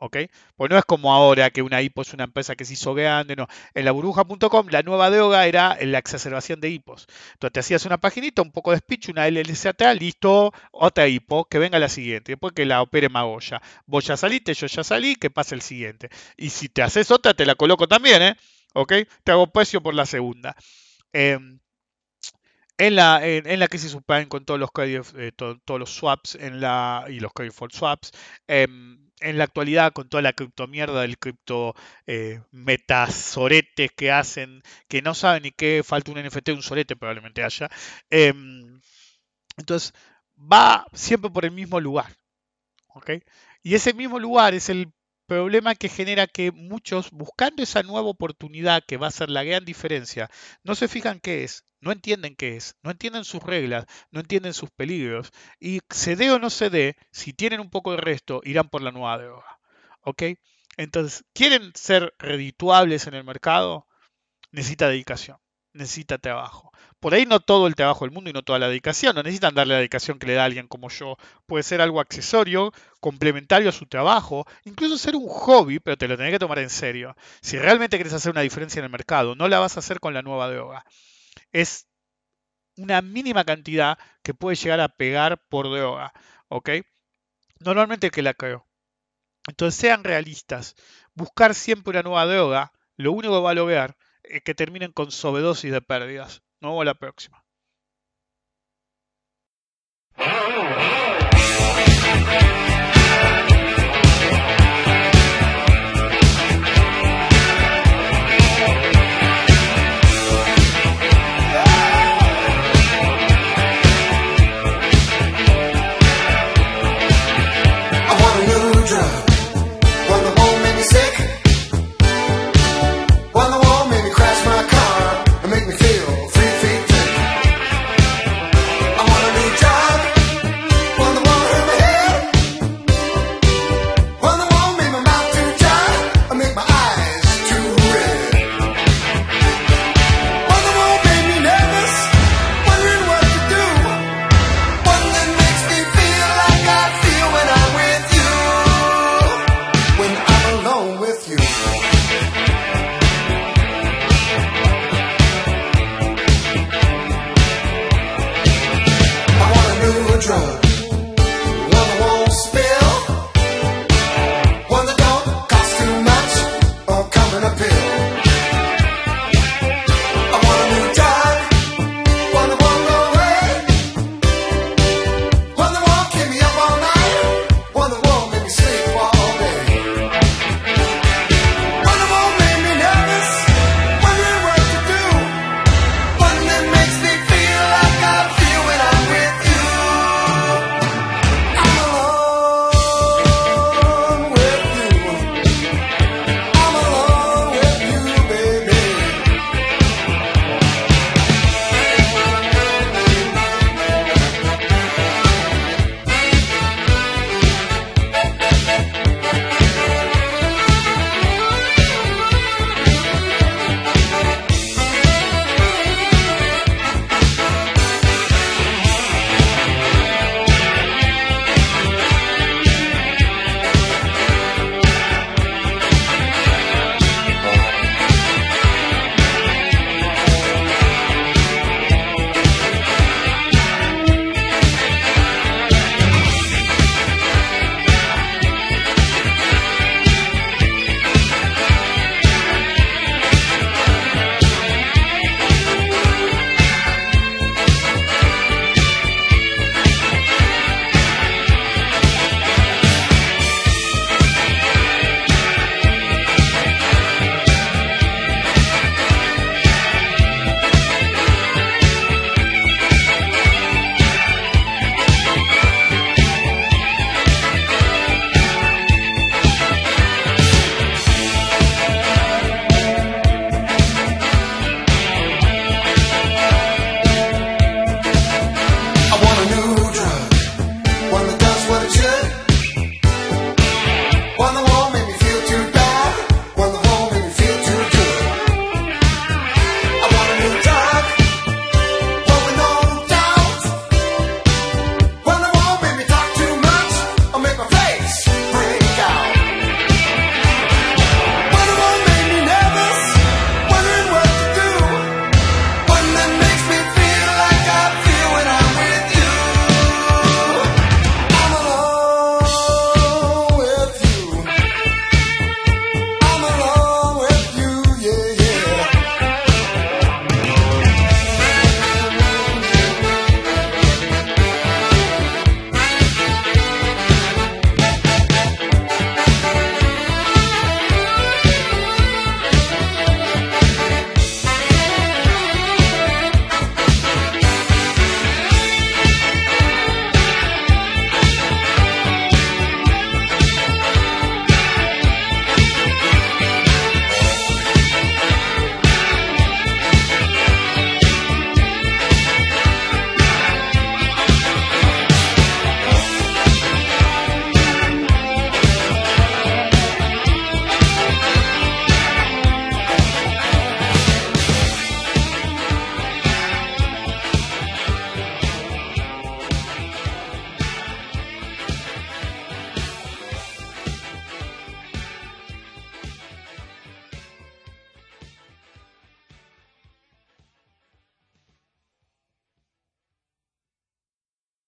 B: ¿Ok? Pues no es como ahora que una hipo es una empresa que se hizo grande, no. En la burbuja.com la nueva droga era la exacerbación de hipos. Entonces te hacías una paginita, un poco de speech, una LLC atrás, listo, otra hipo, que venga la siguiente, después que la opere Magoya. Vos ya saliste, yo ya salí, que pase el siguiente. Y si te haces otra, te la coloco también, ¿eh? ¿Ok? Te hago precio por la segunda. Em, en la, en, en la crisis subprime con todos los eh, to- todos los swaps en la, y los credit default swaps, em, en la actualidad con toda la criptomierda del cripto eh, metasoretes que hacen, que no saben ni qué, falta un NFT, un sorete probablemente haya. em, entonces, va siempre por el mismo lugar. ¿ok? Y ese mismo lugar es el problema que genera que muchos, buscando esa nueva oportunidad que va a ser la gran diferencia, no se fijan qué es, no entienden qué es, no entienden sus reglas, no entienden sus peligros, y se dé o no se dé, si tienen un poco de resto, irán por la nueva droga. ¿ok? Entonces, ¿quieren ser redituables en el mercado? Necesita dedicación, necesita trabajo. Por ahí no todo el trabajo del mundo y no toda la dedicación. No necesitan darle la dedicación que le da alguien como yo. Puede ser algo accesorio, complementario a su trabajo, incluso ser un hobby, pero te lo tenés que tomar en serio. Si realmente querés hacer una diferencia en el mercado, no la vas a hacer con la nueva droga. Es una mínima cantidad que puede llegar a pegar por droga. ¿Ok? Normalmente que la creo. Entonces sean realistas. Buscar siempre una nueva droga, lo único que va a lograr es que terminen con sobredosis de pérdidas. Nos vemos la próxima.